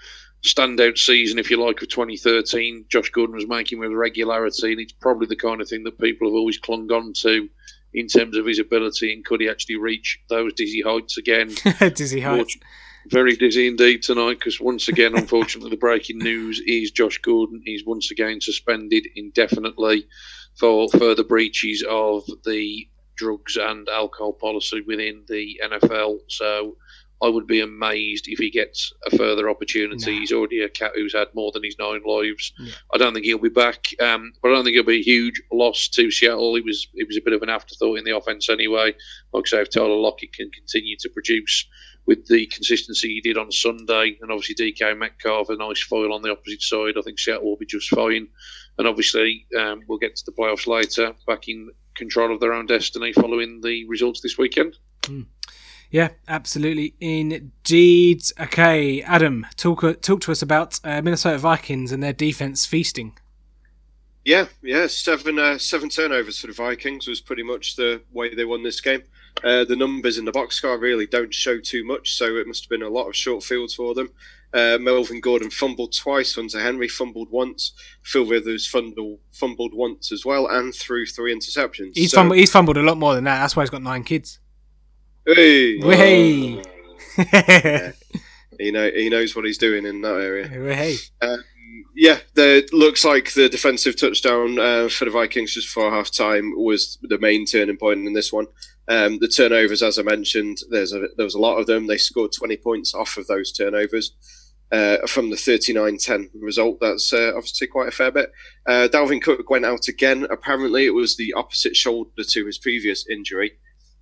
standout season, if you like, of 2013, Josh Gordon was making with regularity. And it's probably the kind of thing that people have always clung on to in terms of his ability. And could he actually reach those dizzy heights again? *laughs* dizzy heights. Very dizzy indeed tonight because once again, unfortunately, the breaking news is Josh Gordon is once again suspended indefinitely for further breaches of the drugs and alcohol policy within the NFL. So I would be amazed if he gets a further opportunity. He's already a cat who's had more than his nine lives. Yeah. I don't think he'll be back, um, but I don't think it'll be a huge loss to Seattle. It was it was a bit of an afterthought in the offense anyway. Like I say, if Tyler Lockett can continue to produce with the consistency he did on Sunday, and obviously DK Metcalf, a nice foil on the opposite side, I think Seattle will be just fine. And obviously, um, we'll get to the playoffs later, back in control of their own destiny following the results this weekend. Mm. Yeah, absolutely, indeed. Okay, Adam, talk talk to us about uh, Minnesota Vikings and their defense feasting. Yeah, yeah, seven uh, seven turnovers for the Vikings was pretty much the way they won this game. Uh, the numbers in the box score really don't show too much, so it must have been a lot of short fields for them. Uh, Melvin Gordon fumbled twice, Hunter Henry fumbled once, Phil Rivers fumbled, fumbled once as well, and threw three interceptions. He's, So- fumbled, he's fumbled a lot more than that. That's why he's got nine kids. Hey! Hey. *laughs* He know he knows what he's doing in that area. hey. Um, yeah, the looks like the defensive touchdown uh, for the Vikings just before half time was the main turning point in this one. Um, the turnovers, as I mentioned, there's a, there was a lot of them. They scored 20 points off of those turnovers. Uh, from the 39-10 result, that's uh, obviously quite a fair bit. Uh, Dalvin Cook went out again. Apparently, it was the opposite shoulder to his previous injury,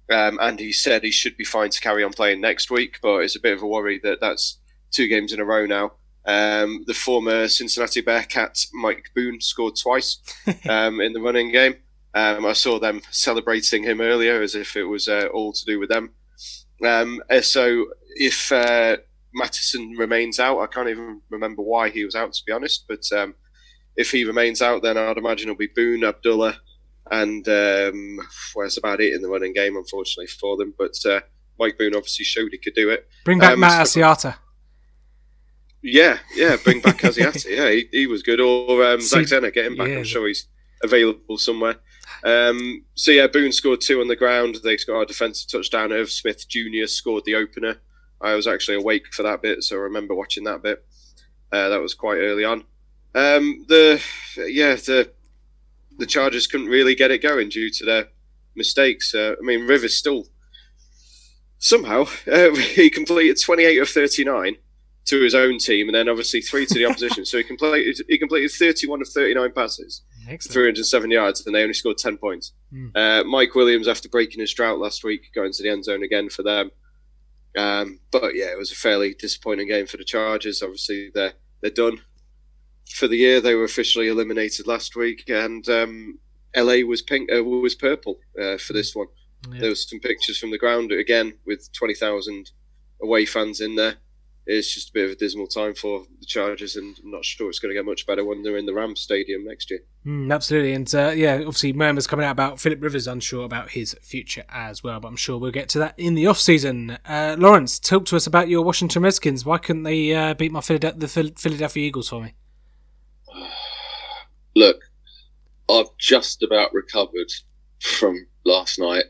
um, and he said he should be fine to carry on playing next week. But it's a bit of a worry that that's two games in a row now. Um, the former Cincinnati Bearcat Mike Boone scored twice *laughs* um, in the running game. Um, I saw them celebrating him earlier as if it was uh, all to do with them. Um, uh, so if uh, Mattison remains out, I can't even remember why he was out to be honest. But um, if he remains out, then I'd imagine it'll be Boone, Abdullah, and um, well, that's about it in the running game, unfortunately for them. But uh, Mike Boone obviously showed he could do it. Bring back Um, Matt Asiata. Yeah, yeah, bring back Asiati. *laughs* yeah, he, he was good. Or um, Zach Zenner, get him back. yeah. I'm sure he's available somewhere. Um, so yeah, Boone scored two on the ground. They got a defensive touchdown. Irv Smith Jr. scored the opener. I was actually awake for that bit, so I remember watching that bit. Uh, that was quite early on. Um, the yeah the the Chargers couldn't really get it going due to their mistakes. Uh, I mean, Rivers still somehow uh, *laughs* he completed 28 of 39 to his own team, and then obviously three to the opposition. so he completed he completed 31 of 39 passes, Excellent. 307 yards, and they only scored 10 points. Hmm. Uh, Mike Williams, after breaking his drought last week, going to the end zone again for them. Um, but yeah, it was a fairly disappointing game for the Chargers. Obviously, they're they're done for the year. They were officially eliminated last week, and um, LA was pink, uh, was purple uh, for this one. Yeah. There was some pictures from the ground again with twenty thousand away fans in there. It's just a bit of a dismal time for the Chargers, and I'm not sure it's going to get much better when they're in the Rams Stadium next year. Mm, absolutely, and uh, yeah, obviously murmurs coming out about Philip Rivers unsure about his future as well, but I'm sure we'll get to that in the off season. Uh, Lawrence, talk to us about your Washington Redskins. Why couldn't they uh, beat my the Phil- Philadelphia Eagles for me? Look, I've just about recovered from last night.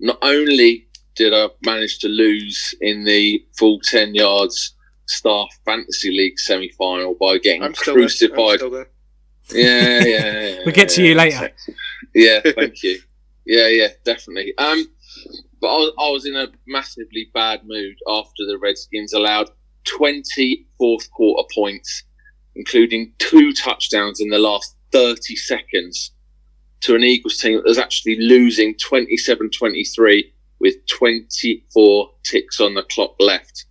Not only did I manage to lose in the full 10 yards staff fantasy league semi final by getting I'm still there. I'm crucified. still there. Yeah, yeah, *laughs* yeah. We'll get to you later. Yeah, thank you. Yeah, yeah, definitely. Um, but I was, I was in a massively bad mood after the Redskins allowed 20 fourth quarter points, including two touchdowns in the last 30 seconds to an Eagles team that was actually losing 27 23 with 24 ticks on the clock left.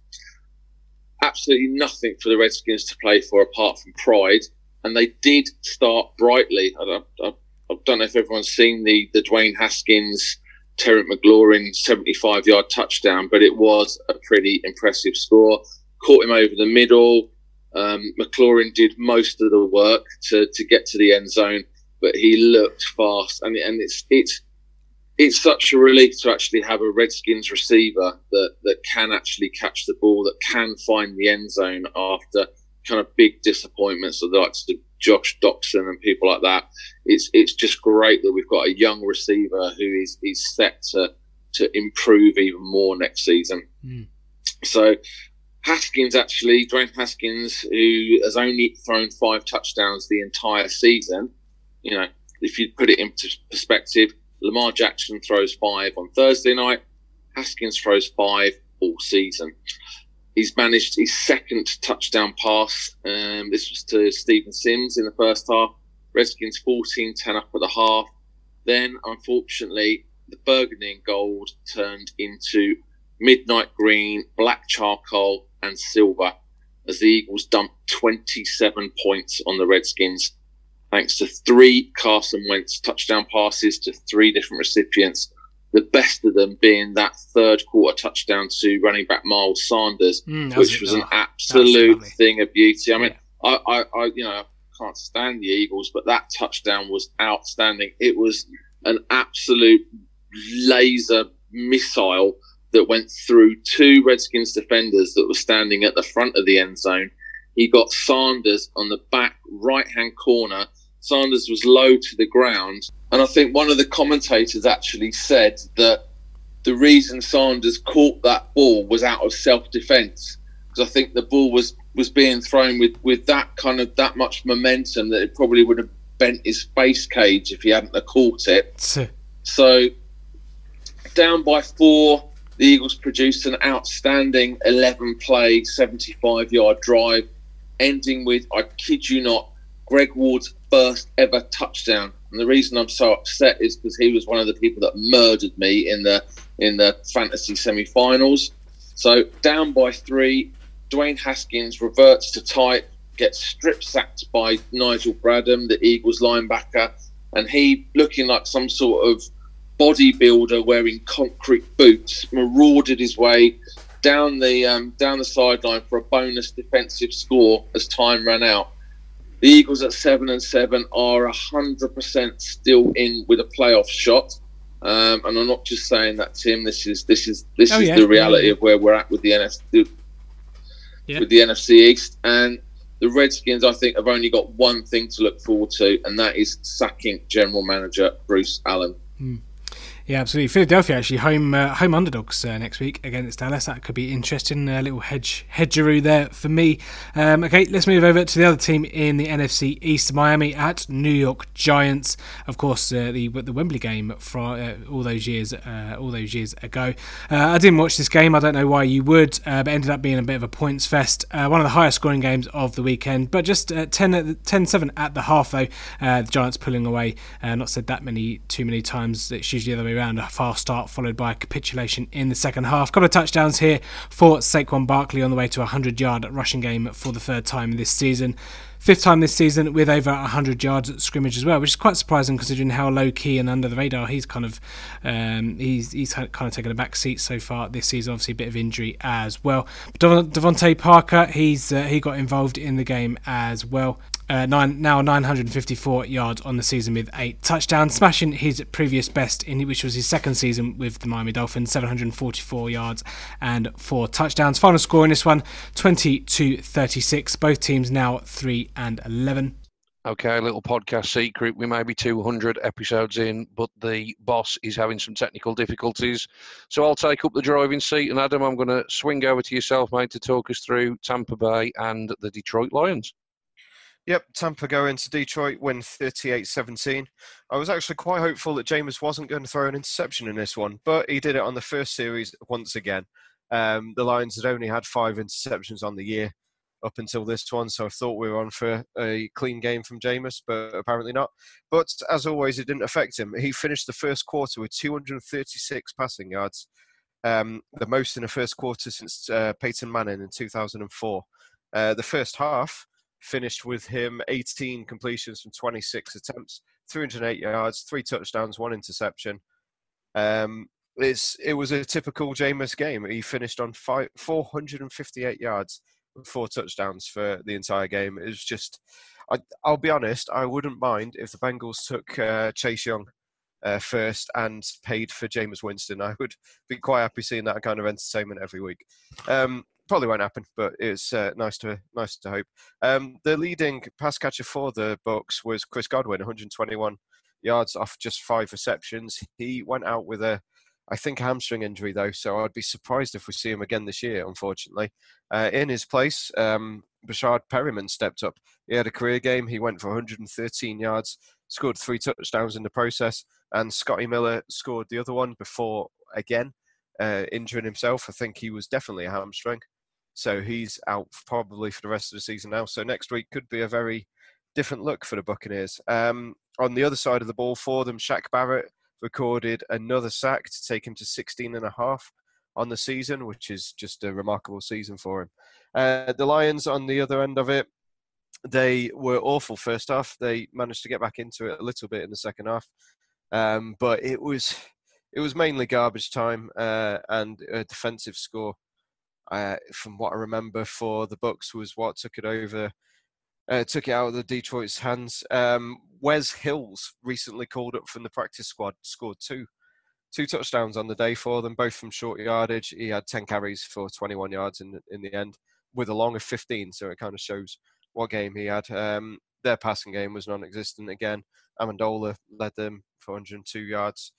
Absolutely nothing for the Redskins to play for apart from pride. And they did start brightly. I, don't- I, I don't know if everyone's seen the, the Dwayne Haskins, Terrence McLaurin 75 yard touchdown, but it was a pretty impressive score. Caught him over the middle. Um, McLaurin did most of the work to, to get to the end zone, but he looked fast. And, and it's, it's, it's such a relief to actually have a Redskins receiver that, that can actually catch the ball, that can find the end zone after kind of big disappointments of the likes of Josh Doctson and people like that. It's it's just great that we've got a young receiver who is is set to to improve even more next season. Mm. So Haskins actually, Dwayne Haskins, who has only thrown five touchdowns the entire season, you know, if you put it into perspective, Lamar Jackson throws five on Thursday night, Haskins throws five all season. He's managed his second touchdown pass. Um, this was to Steven Sims in the first half. Redskins 14 10 up at the half. Then, unfortunately, the burgundy and gold turned into midnight green, black charcoal, and silver as the Eagles dumped 27 points on the Redskins thanks to three Carson Wentz touchdown passes to three different recipients. The best of them being that third quarter touchdown to running back Miles Sanders, Mm, which was an absolute thing of beauty. I mean, I, I, I, you know, I can't stand the Eagles, but that touchdown was outstanding. It was an absolute laser missile that went through two Redskins defenders that were standing at the front of the end zone. He got Sanders on the back right hand corner. Sanders was low to the ground. And I think one of the commentators actually said that the reason Sanders caught that ball was out of self defence. Because I think the ball was, was being thrown with, with that kind of that much momentum that it probably would have bent his face cage if he hadn't caught it. so down by four, the Eagles produced an outstanding 11 play, 75 yard drive, ending with, I kid you not, Greg Ward's first ever touchdown. And the reason I'm so upset is because he was one of the people that murdered me in the in the fantasy semi-finals. So down by three, Dwayne Haskins reverts to type, gets strip sacked by Nigel Bradham, the Eagles linebacker, and he looking like some sort of bodybuilder wearing concrete boots, marauded his way down the um, down the sideline for a bonus defensive score as time ran out. The Eagles at seven and seven are hundred percent still in with a playoff shot. Um, and I'm not just saying that, Tim. This is this is this oh, is yeah. the reality of where we're at with the NFC yeah. with the NFC East. And the Redskins, I think, have only got one thing to look forward to, and that is sacking General Manager Bruce Allen. Hmm. Yeah, absolutely. Philadelphia actually home uh, home underdogs uh, next week against Dallas. That could be interesting. A little hedge hedgeroo there for me. Um, okay, let's move over to the other team in the NFC East, Miami at New York Giants. Of course, uh, the the Wembley game from uh, all those years uh, all those years ago. Uh, I didn't watch this game. I don't know why you would, but ended up being a bit of a points fest. one of the highest scoring games of the weekend, but just 10, 10-7 at the half though. the Giants pulling away. not said that many too many times. It's usually the other way around. A fast start followed by a capitulation in the second half. Couple of touchdowns here for Saquon Barkley on the way to a 100 yard rushing game for the third time this season. Fifth time this season with over 100 yards at scrimmage as well, which is quite surprising considering how low key and under the radar he's kind of um, he's he's kind of taken a back seat so far this season. Obviously, a bit of injury as well. But DeVante Parker, he's uh, he got involved in the game as well. Uh, nine, now 954 yards on the season with eight touchdowns, smashing his previous best in which was his second season with the Miami Dolphins, 744 yards and four touchdowns. Final score in this one, 20 to 36. Both teams now three and 11. Okay, little podcast secret. We may be 200 episodes in, but the boss is having some technical difficulties. So I'll take up the driving seat. And Adam, I'm going to swing over to yourself, mate, to talk us through Tampa Bay and the Detroit Lions. Yep, Tampa go into Detroit, win 38 17. I was actually quite hopeful that Jameis wasn't going to throw an interception in this one, but he did it on the first series once again. Um, the Lions had only had five interceptions on the year up until this one, so I thought we were on for a clean game from Jameis, but apparently not. But as always, it didn't affect him. He finished the first quarter with 236 passing yards, um, the most in a first quarter since uh, Peyton Manning in 2004. Uh, the first half, finished with him 18 completions from 26 attempts, 308 yards, three touchdowns, one interception. Um, it's it was a typical Jameis game. He finished on five, 458 yards, four touchdowns for the entire game. It was just, I, will be honest, I wouldn't mind if the Bengals took uh, Chase Young uh, first and paid for Jameis Winston. I would be quite happy seeing that kind of entertainment every week. Um, probably won't happen, but it's uh, nice to nice to hope. Um, the leading pass catcher for the Bucs was Chris Godwin, 121 yards off just five receptions. He went out with a, I think, hamstring injury though, so I'd be surprised if we see him again this year. Unfortunately, uh, in his place, um, Breshad Perriman stepped up. He had a career game. He went for 113 yards, scored three touchdowns in the process, and Scotty Miller scored the other one before again uh, injuring himself. I think he was definitely a hamstring. So he's out probably for the rest of the season now. So next week could be a very different look for the Buccaneers. Um, on the other side of the ball for them, Shaq Barrett recorded another sack to take him to 16 and a half on the season, which is just a remarkable season for him. Uh, the Lions on the other end of it, they were awful first half. They managed to get back into it a little bit in the second half, um, but it was it was mainly garbage time uh, and a defensive score uh, from what I remember for the Bucs was what took it over, uh, took it out of the Detroit's hands. Um, Wes Hills recently called up from the practice squad, scored two two touchdowns on the day for them, both from short yardage. He had 10 carries for 21 yards in in the end, with a long of 15. So it kind of shows what game he had. Um, their passing game was non-existent again. Amendola led them for 102 yards.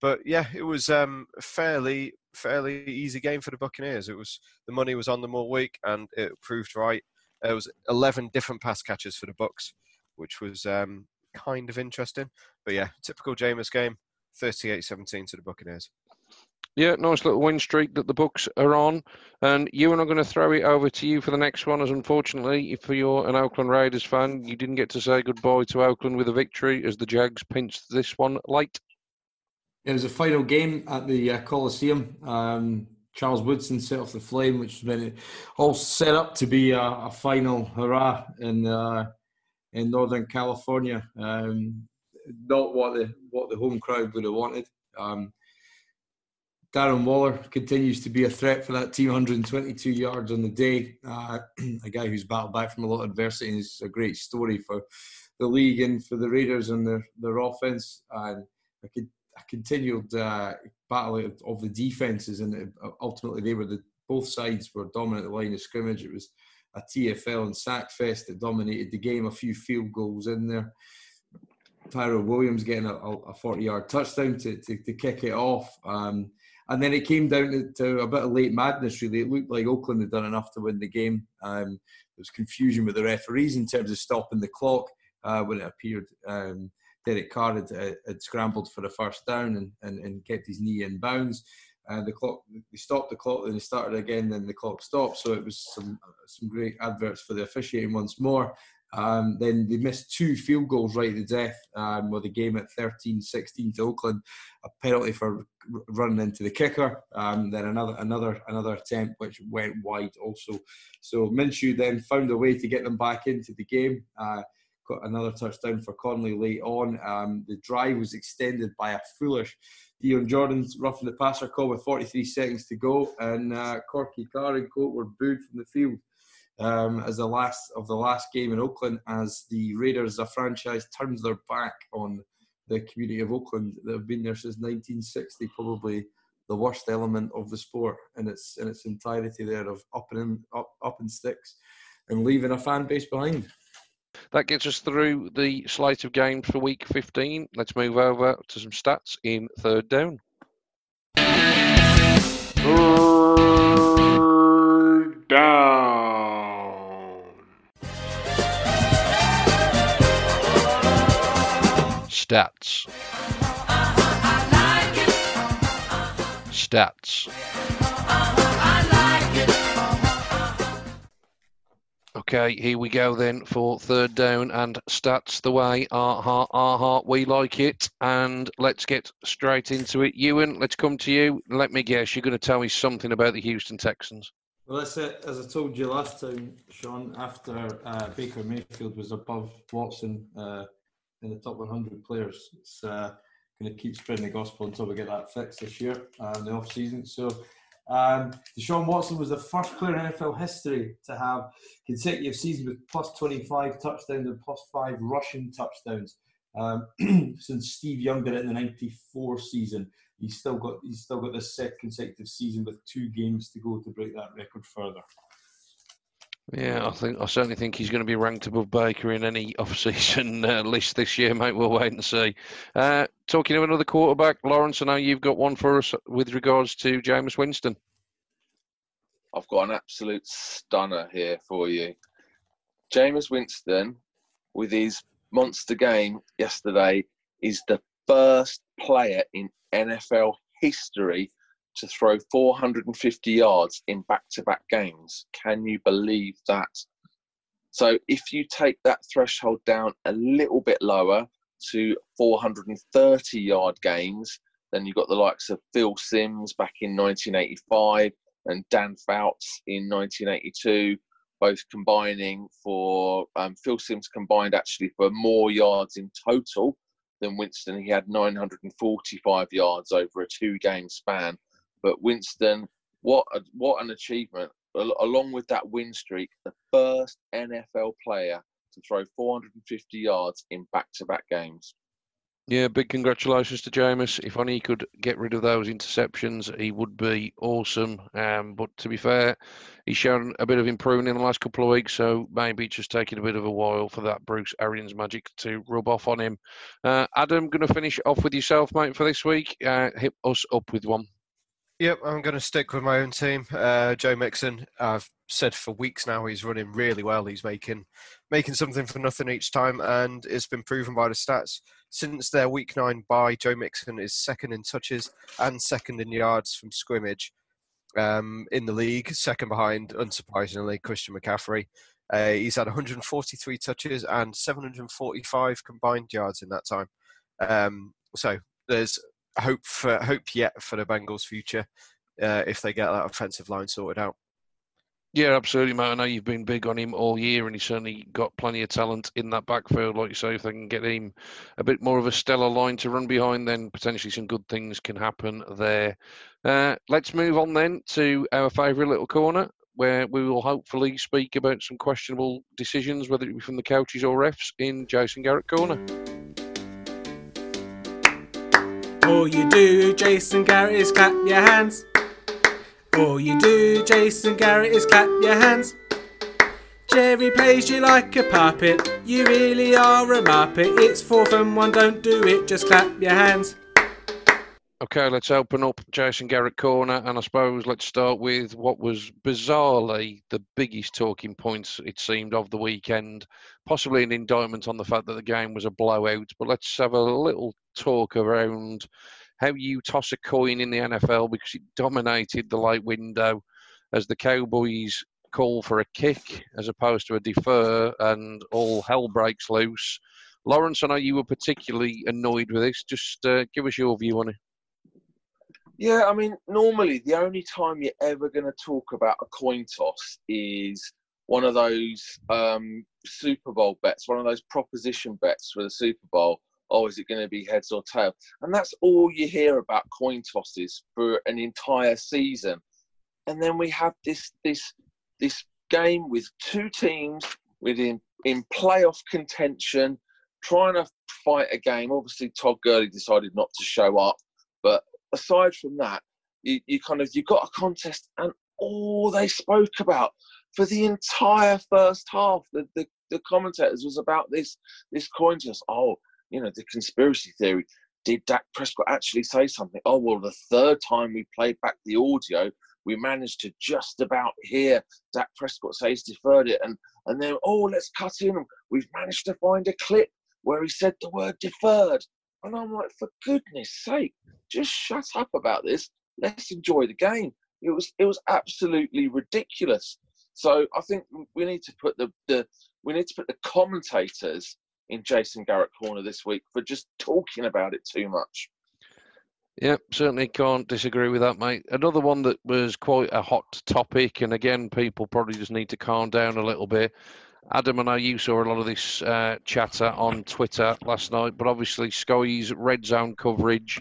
But yeah, it was um, fairly fairly easy game for the Buccaneers. It was the money was on them all week, and it proved right. There was 11 different pass catches for the Bucks, which was um, kind of interesting. But yeah, typical Jameis game, 38-17 to the Buccaneers. Yeah, nice little win streak that the Bucks are on. And you and I'm going to throw it over to you for the next one, as unfortunately, if you're an Oakland Raiders fan, you didn't get to say goodbye to Oakland with a victory as the Jags pinched this one late. It was a final game at the uh, Coliseum. Um, Charles Woodson set off the flame, which has been all set up to be a, a final hurrah in uh, in Northern California. Um, not what the what the home crowd would have wanted. Um, Darren Waller continues to be a threat for that team. 122 yards on the day. Uh, *clears throat* a guy who's battled back from a lot of adversity. Is a great story for the league and for the Raiders and their their offense. And I could a continued uh, battle of the defenses, and ultimately they were the both sides were dominant the line of scrimmage. It was a TFL and sack fest that dominated the game. A few field goals in there. Tyrell Williams getting a, a 40 yard touchdown to, to, to, kick it off. Um, and then it came down to, to, a bit of late madness, really. It looked like Oakland had done enough to win the game. Um, there was confusion with the referees in terms of stopping the clock uh, when it appeared. Um, Derek Carr had, had scrambled for a first down and, and, and kept his knee in bounds. Uh, the clock, they stopped the clock, then they started again, then the clock stopped. So it was some some great adverts for the officiating once more. Um, then they missed two field goals right to death um, with the game at 13-16 to Oakland, a penalty for running into the kicker. Um, then another another another attempt which went wide also. So Minshew then found a way to get them back into the game. Uh, got another touchdown for Conley late on. Um, the drive was extended by a foolish Dion Jordan's roughing the passer call with 43 seconds to go, and uh, Corky Carr and Coat were booed from the field um, as the last of the last game in Oakland as the Raiders, a franchise, turns their back on the community of Oakland that have been there since 1960, probably the worst element of the sport in its in its entirety there of up and up up in sticks and leaving a fan base behind. That gets us through the slate of games for week 15. Let's move over to some stats in third down. Third down. Stats. Stats. Okay, here we go then for third down and stats the way our heart, our heart, we like it. And let's get straight into it. Ewan, let's come to you. Let me guess, you're going to tell me something about the Houston Texans. Well, that's it. As I told you last time, Sean, after uh, Baker Mayfield was above Watson uh, in the top 100 players, it's uh, going to keep spreading the gospel until we get that fixed this year uh, in the off season. So um, Deshaun Watson was the first player in NFL history to have consecutive seasons with plus 25 touchdowns and plus five rushing touchdowns. Um, *clears throat* since Steve Young did it in the '94 season, he's still got he's still got this second consecutive season with two games to go to break that record further. Yeah, I think I certainly think he's going to be ranked above Baker in any *laughs* off-season uh, list this year, mate. We'll wait and see. Uh, talking of another quarterback, Lawrence, I know you've got one for us with regards to Jameis Winston. I've got an absolute stunner here for you. Jameis Winston, with his monster game yesterday, is the first player in NFL history to throw 450 yards in back to back games. Can you believe that? So, if you take that threshold down a little bit lower to 430 yard games, then you've got the likes of Phil Simms back in 1985 and Dan Fouts in 1982, both combining for um, Phil Simms combined actually for more yards in total than Winston. He had 945 yards over a two game span. But Winston, what a, what an achievement! Along with that win streak, the first NFL player to throw 450 yards in back-to-back games. Yeah, big congratulations to Jameis. If only he could get rid of those interceptions, he would be awesome. Um, but to be fair, he's shown a bit of improvement in the last couple of weeks, so maybe it's just taking a bit of a while for that Bruce Arians magic to rub off on him. Uh, Adam, going to finish off with yourself, mate, for this week. Uh, hit us up with one. Yep, I'm going to stick with my own team. Uh, Joe Mixon. I've said for weeks now he's running really well. He's making making something for nothing each time, and it's been proven by the stats since their week nine bye. Joe Mixon is second in touches and second in yards from scrimmage um, in the league, second behind, unsurprisingly, Christian McCaffrey. Uh, he's had 143 touches and 745 combined yards in that time. Um, so there's hope for hope yet for the Bengals' future uh, if they get that offensive line sorted out. Yeah, absolutely, mate. I know you've been big on him all year, and he's certainly got plenty of talent in that backfield. Like you say, if they can get him a bit more of a stellar line to run behind, then potentially some good things can happen there. Uh, let's move on then to our favourite little corner, where we will hopefully speak about some questionable decisions, whether it be from the coaches or refs, in Jason Garrett Corner. All you do, Jason Garrett, is clap your hands. All you do, Jason Garrett, is clap your hands. Jerry plays you like a puppet. You really are a muppet. It's fourth and one, don't do it, just clap your hands. Okay, let's open up Jason Garrett Corner, and I suppose let's start with what was bizarrely the biggest talking points, it seemed, of the weekend. Possibly an indictment on the fact that the game was a blowout, but let's have a little talk around how you toss a coin in the NFL because it dominated the late window as the Cowboys call for a kick as opposed to a defer, and all hell breaks loose. Lawrence, I know you were particularly annoyed with this. Just uh, give us your view on it. Yeah, I mean, normally the only time you're ever going to talk about a coin toss is one of those um, Super Bowl bets, one of those proposition bets for the Super Bowl. Oh, is it going to be heads or tail? And that's all you hear about coin tosses for an entire season. And then we have this this this game with two teams within in playoff contention, trying to fight a game. Obviously, Todd Gurley decided not to show up, but aside from that, you, you kind of you got a contest, and all they spoke about for the entire first half, the, the, the commentators was about this this coin toss. Oh, you know, the conspiracy theory. Did Dak Prescott actually say something? Oh well, the third time we played back the audio, we managed to just about hear Dak Prescott say he's deferred it, and and then oh, let's cut in. We've managed to find a clip where he said the word deferred, and I'm like, for goodness sake, just shut up about this. Let's enjoy the game. It was it was absolutely ridiculous. So I think we need to put the, the we need to put the commentators in Jason Garrett corner this week for just talking about it too much. Yep, certainly can't disagree with that, mate. Another one that was quite a hot topic, and again, people probably just need to calm down a little bit. Adam, and I you saw a lot of this uh, chatter on Twitter last night, but obviously Sky's red zone coverage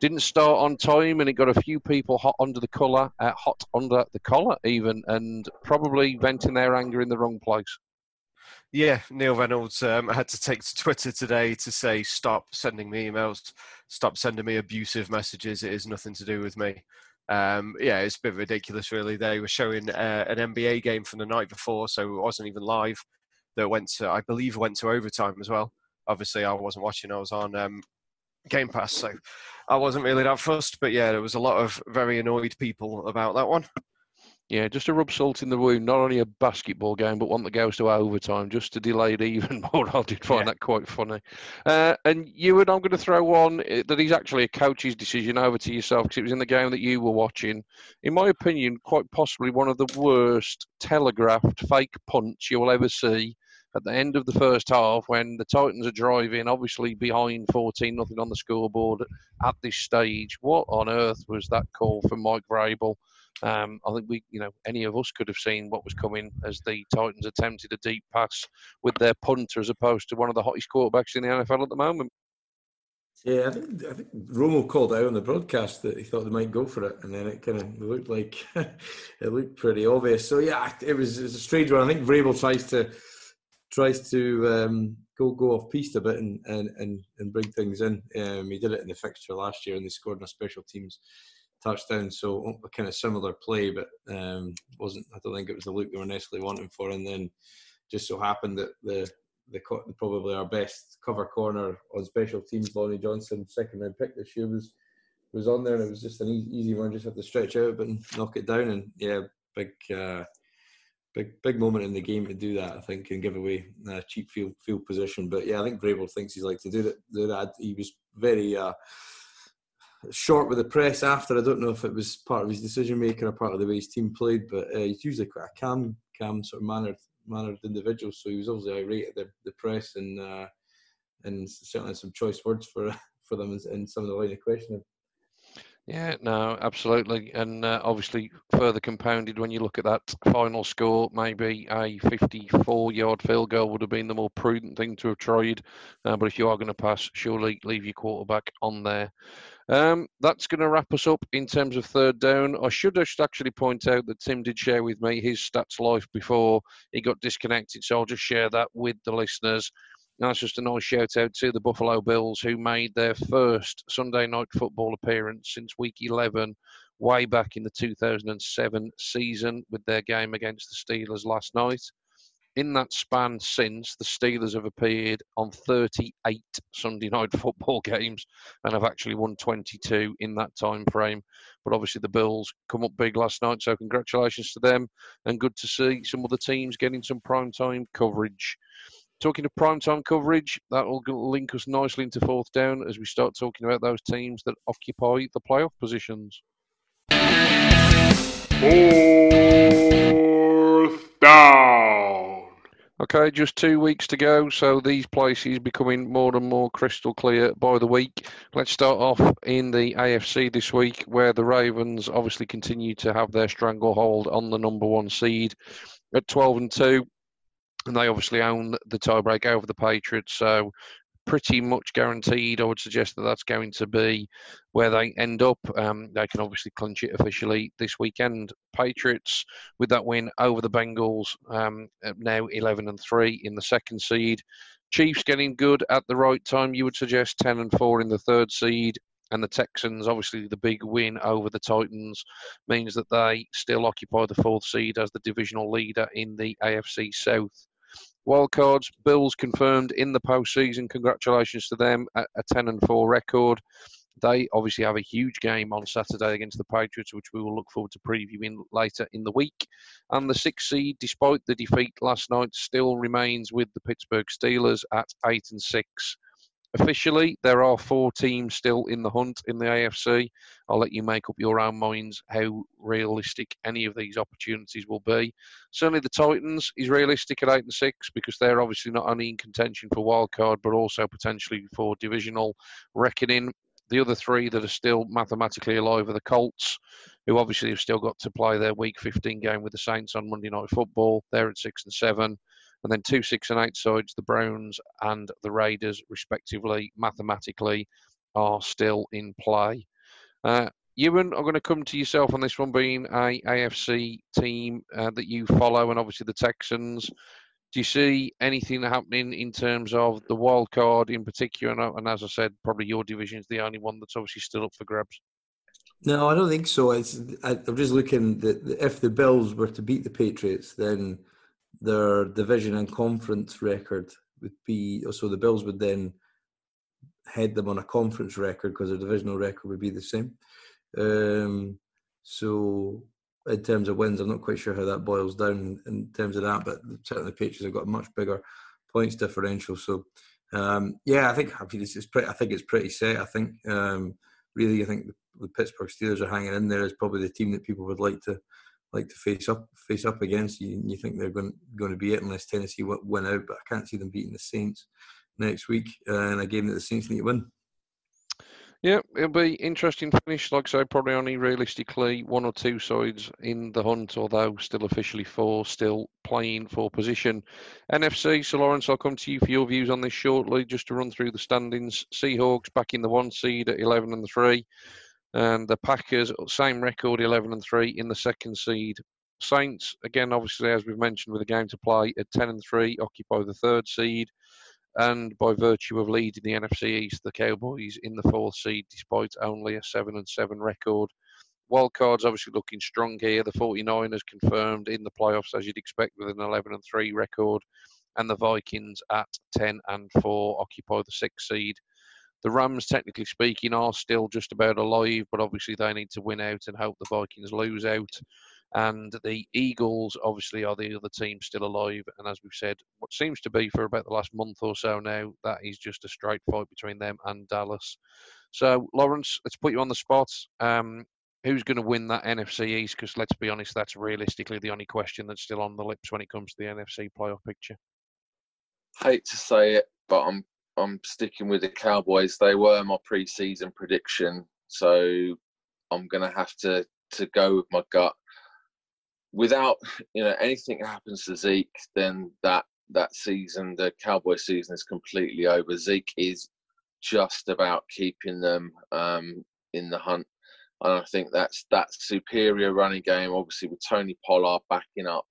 didn't start on time, and it got a few people hot under the collar, uh, hot under the collar even, and probably venting their anger in the wrong place. Yeah, Neil Reynolds um, had to take to Twitter today to say, "Stop sending me emails. Stop sending me abusive messages. It is nothing to do with me." Um, yeah, it's a bit ridiculous, really. They were showing uh, an NBA game from the night before, so it wasn't even live. That went to, I believe, went to overtime as well. Obviously, I wasn't watching. I was on um, Game Pass, so I wasn't really that fussed. But yeah, there was a lot of very annoyed people about that one. Yeah, just to rub salt in the wound. Not only a basketball game, but one that goes to overtime, just to delay it even *laughs* more. I did find yeah. that quite funny. Uh, and you and I'm going to throw one eh, that is actually a coach's decision over to yourself because it was in the game that you were watching. In my opinion, quite possibly one of the worst telegraphed fake punts you will ever see at the end of the first half when the Titans are driving, obviously behind 14 nothing on the scoreboard at this stage. What on earth was that call from Mike Vrabel? Um, I think we, you know, any of us could have seen what was coming as the Titans attempted a deep pass with their punter as opposed to one of the hottest quarterbacks in the NFL at the moment. Yeah, I think I think Romo called out on the broadcast that he thought they might go for it, and then it kind of looked like *laughs* it looked pretty obvious. So yeah, it was, it was a strange one. I think Vrabel tries to tries to um, go go off piste a bit and, and, and, and bring things in. Um, he did it in the fixture last year, and they scored in a special teams touchdown. So a kind of similar play, but um, wasn't. I don't think it was the look they were necessarily wanting for. And then just so happened that the the probably our best cover corner on special teams, Lonnie Johnson, second round pick this year was was on there, and it was just an easy, one. Just have to stretch out and knock it down, and yeah, big. Uh, big big moment in the game to do that. I think and give away a cheap field field position. But yeah, I think Vrabel thinks he's like to do that. Do that. He was very uh, short with the press after. I don't know if it was part of his decision making or part of the way his team played, but uh, he's usually quite a calm, calm sort of mannered mannered individual. So he was obviously irate at the, the press and uh, and certainly some choice words for *laughs* for them in some of the line of questioning. Yeah, no, absolutely. And uh, obviously, further compounded when you look at that final score, maybe a 54 yard field goal would have been the more prudent thing to have tried. Uh, but if you are going to pass, surely leave your quarterback on there. Um, that's going to wrap us up in terms of third down. I should just actually point out that Tim did share with me his stats life before he got disconnected. So I'll just share that with the listeners. And That's just a nice shout out to the Buffalo Bills who made their first Sunday night football appearance since week 11, way back in the 2007 season with their game against the Steelers last night. In that span since, the Steelers have appeared on 38 Sunday night *laughs* football games and have actually won 22 in that time frame. But obviously, the Bills come up big last night, so congratulations to them and good to see some other teams getting some prime time coverage. Talking of primetime coverage, that will link us nicely into fourth down as we start talking about those teams that occupy the playoff positions. Okay, just two weeks to go, so these places becoming more and more crystal clear by the week. Let's start off in the AFC this week, where the Ravens obviously continue to have their stranglehold on the number one seed at 12 and 2 and they obviously own the tiebreak over the Patriots. So pretty much guaranteed. I would suggest that that's going to be where they end up. Um, they can obviously clinch it officially this weekend. Patriots with that win over the Bengals, um, now 11 and three in the second seed. Chiefs getting good at the right time. You would suggest 10 and four in the third seed. And the Texans, obviously, the big win over the Titans means that they still occupy the fourth seed as the divisional leader in the AFC South. Wildcards, Bills confirmed in the postseason. Congratulations to them at a 10 and 4 record. They obviously have a huge game on Saturday against the Patriots, which we will look forward to previewing later in the week. And the sixth seed, despite the defeat last night, still remains with the Pittsburgh Steelers at 8 and 6. Officially, there are four teams still in the hunt in the AFC. I'll let you make up your own minds how realistic any of these opportunities will be. Certainly, the Titans is realistic at eight and six because they're obviously not only in contention for wild card but also potentially for divisional reckoning. The other three that are still mathematically alive are the Colts, who obviously have still got to play their Week 15 game with the Saints on Monday Night Football. They're at six and seven and then two, six, and eight sides, the Browns and the Raiders, respectively, mathematically, are still in play. Uh, Ewan, I'm going to come to yourself on this one, being a AFC team uh, that you follow, and obviously the Texans. Do you see anything happening in terms of the wild card in particular? And, and as I said, probably your division is the only one that's obviously still up for grabs. No, I don't think so. It's I, am just looking that if the Bills were to beat the Patriots, then their division and conference record would be so the Bills would then head them on a conference record because their divisional record would be the same. Um, so in terms of wins, I'm not quite sure how that boils down in terms of that, but certainly the Patriots have got a much bigger points differential. So um, yeah, I think I, mean, it's, pretty, I think it's pretty set. I think um, really, I think the, the Pittsburgh Steelers are hanging in there as probably the team that people would like to like to face up face up against you. You think they're going going to be it unless Tennessee win out, but I can't see them beating the Saints next week uh, in a game that the Saints need to win. Yeah, it'll be interesting finish. Like I say, probably only realistically one or two sides in the hunt, although still officially four, still playing for position. NFC, so Lawrence, I'll come to you for your views on this shortly, just to run through the standings. Seahawks back in the one seed at 11 and 3 and the Packers same record 11 and 3 in the second seed Saints, again, obviously, as we've mentioned, with a game to play at 10 and 3, occupy the third seed. And by virtue of leading the NFC East, the Cowboys in the fourth seed, despite only a 7 and 7 record. Wildcard's obviously looking strong here. The 49ers confirmed in the playoffs, as you'd expect, with an 11 and 3 record. And the Vikings at 10 and 4 occupy the sixth seed. The Rams, technically speaking, are still just about alive, but obviously they need to win out and hope the Vikings lose out. And the Eagles, obviously, are the other team still alive. And as we've said, what seems to be for about the last month or so now, that is just a straight fight between them and Dallas. So, Lawrence, let's put you on the spot. Um, who's going to win that NFC East? Because let's be honest, that's realistically the only question that's still on the lips when it comes to the NFC playoff picture. Hate to say it, but I'm I'm sticking with the Cowboys. They were my preseason prediction, so I'm gonna have to to go with my gut. Without you know anything happens to Zeke, then that that season, the Cowboy season is completely over. Zeke is just about keeping them um, in the hunt, and I think that's that superior running game. Obviously, with Tony Pollard backing up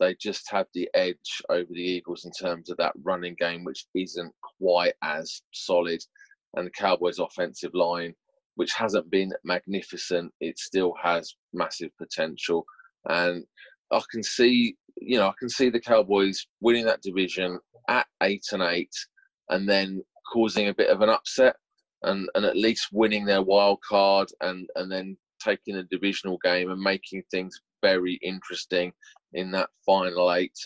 they just have the edge over the Eagles in terms of that running game, which isn't quite as solid. And the Cowboys' offensive line, which hasn't been magnificent, it still has massive potential. And I can see, you know, I can see the Cowboys winning that division at eight and eight, and then causing a bit of an upset, and and at least winning their wild card, and and then taking a divisional game and making things very interesting in that final eight.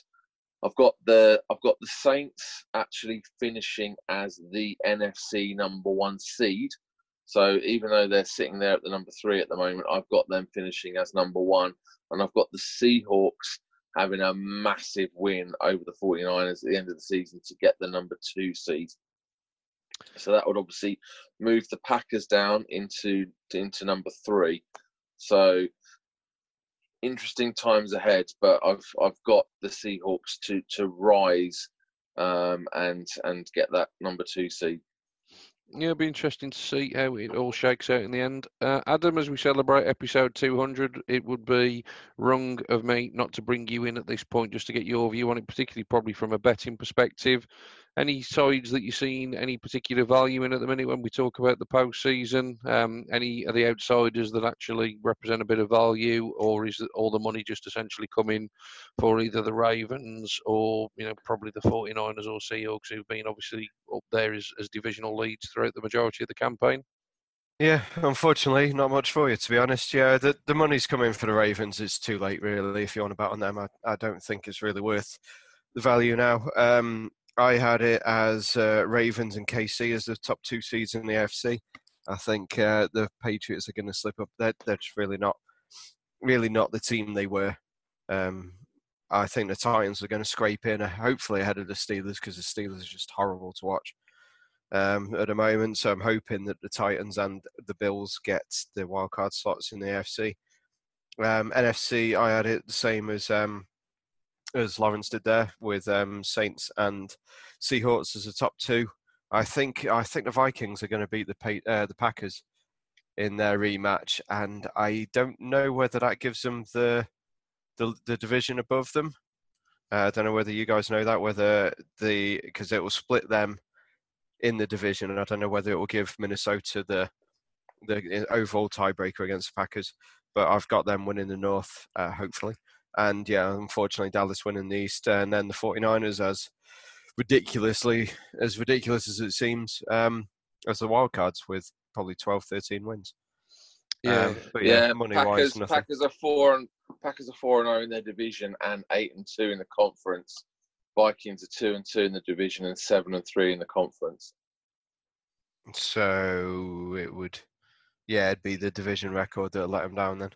I've got the I've got the Saints actually finishing as the NFC number one seed. So even though they're sitting there at the number three at the moment, I've got them finishing as number one, and I've got the Seahawks having a massive win over the 49ers at the end of the season to get the number two seed. So that would obviously move the Packers down into into number three. So interesting times ahead, but I've I've got the Seahawks to to rise um, and and get that number two seed. Yeah, it'll be interesting to see how it all shakes out in the end. Uh, Adam, as we celebrate episode 200, it would be wrong of me not to bring you in at this point just to get your view on it, particularly probably from a betting perspective. Any sides that you've seen any particular value in at the minute when we talk about the postseason? Um, any of the outsiders that actually represent a bit of value, or is all the money just essentially coming for either the Ravens or you know probably the 49ers or Seahawks, who've been obviously up there as, as divisional leads throughout the majority of the campaign? Yeah, unfortunately, not much for you to be honest. Yeah, the the money's coming for the Ravens. It's too late, really. If you want to bet on them, I, I don't think it's really worth the value now. Um, I had it as uh, Ravens and KC as the top two seeds in the AFC. I think uh, the Patriots are going to slip up. They're, they're just really not, really not the team they were. Um, I think the Titans are going to scrape in, uh, hopefully ahead of the Steelers, because the Steelers are just horrible to watch um, at the moment. So I'm hoping that the Titans and the Bills get the wildcard slots in the AFC. Um, NFC, I had it the same as um, as Lawrence did there with um, Saints and Seahawks as the top two. I think I think the Vikings are going to beat the uh, the Packers in their rematch, and I don't know whether that gives them the the, the division above them. Uh, I don't know whether you guys know that whether the because it will split them in the division, and I don't know whether it will give Minnesota the the overall tiebreaker against the Packers. But I've got them winning the North, uh, hopefully. And yeah, unfortunately, Dallas winning the East, and then the 49ers as ridiculously as ridiculous as it seems um, as the wildcards with probably 12, 13 wins. Yeah, um, but yeah, yeah money Packers, wise, Packers are four and Packers are four and zero oh in their division and eight and two in the conference. Vikings are two and two in the division and seven and three in the conference. So it would, yeah, it'd be the division record that let them down then.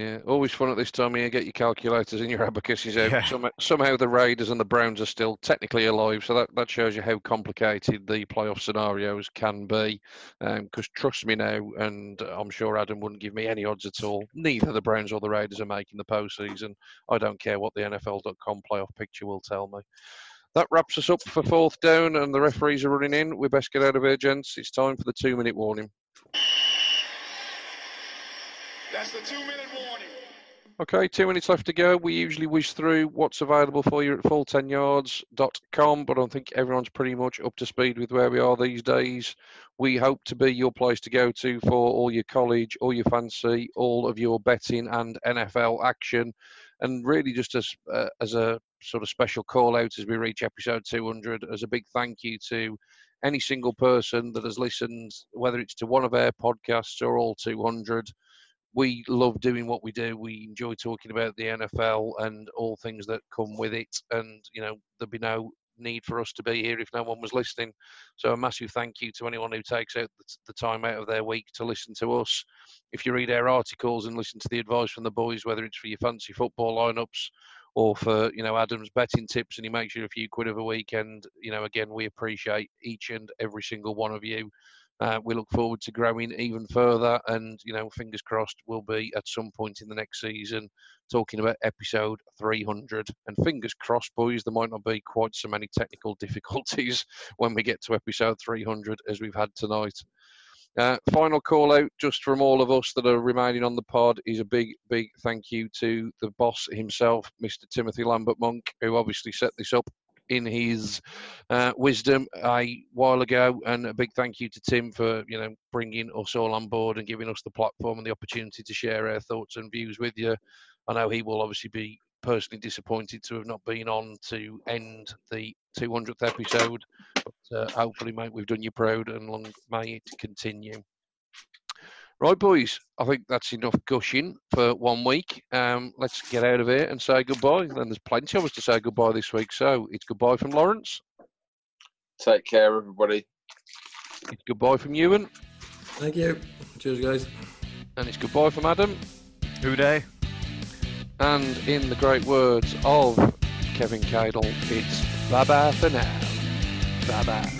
Yeah, always fun at this time of year. Get your calculators and your abacuses out. Yeah. Some, somehow the Raiders and the Browns are still technically alive, so that, that shows you how complicated the playoff scenarios can be. Because um, trust me now, and I'm sure Adam wouldn't give me any odds at all. Neither the Browns or the Raiders are making the postseason. I don't care what the NFL.com playoff picture will tell me. That wraps us up for fourth down, and the referees are running in. We best get out of here, gents. It's time for the two-minute warning. That's the two-minute warning. Okay, two minutes left to go. We usually whiz through what's available for you at full10yards.com, but I think everyone's pretty much up to speed with where we are these days. We hope to be your place to go to for all your college, all your fancy, all of your betting and NFL action. And really, just as, uh, as a sort of special call out as we reach episode 200, as a big thank you to any single person that has listened, whether it's to one of our podcasts or all 200 we love doing what we do. We enjoy talking about the NFL and all things that come with it. And, you know, there'd be no need for us to be here if no one was listening. So a massive thank you to anyone who takes out the time out of their week to listen to us. If you read our articles and listen to the advice from the boys, whether it's for your fancy football lineups or for, you know, Adam's betting tips and he makes you a few quid of a weekend, you know, again, we appreciate each and every single one of you. Uh, we look forward to growing even further, and you know, fingers crossed, we'll be at some point in the next season talking about episode 300. And fingers crossed, boys, there might not be quite so many technical *laughs* difficulties when we get to episode 300 as we've had tonight. Uh, final call out just from all of us that are remaining on the pod is a big, big thank you to the boss himself, Mr. Timothy Lambert Monk, who obviously set this up in his uh, wisdom a while ago. And a big thank you to Tim for you know bringing us all on board and giving us the platform and the opportunity to share our thoughts and views with you. I know he will obviously be personally disappointed to have not been on to end the 200th episode, but uh, hopefully, mate, we've done you proud and long may it continue. Right, boys, I think that's enough gushing for one week. Um, let's get out of here and say goodbye. And there's plenty of us to say goodbye this week. So it's goodbye from Lawrence. Take care, everybody. It's goodbye from Ewan. Thank you. Cheers, guys. And it's goodbye from Adam. Who day? And in the great words of Kevin Cadle, it's bye bye for now. Bye bye.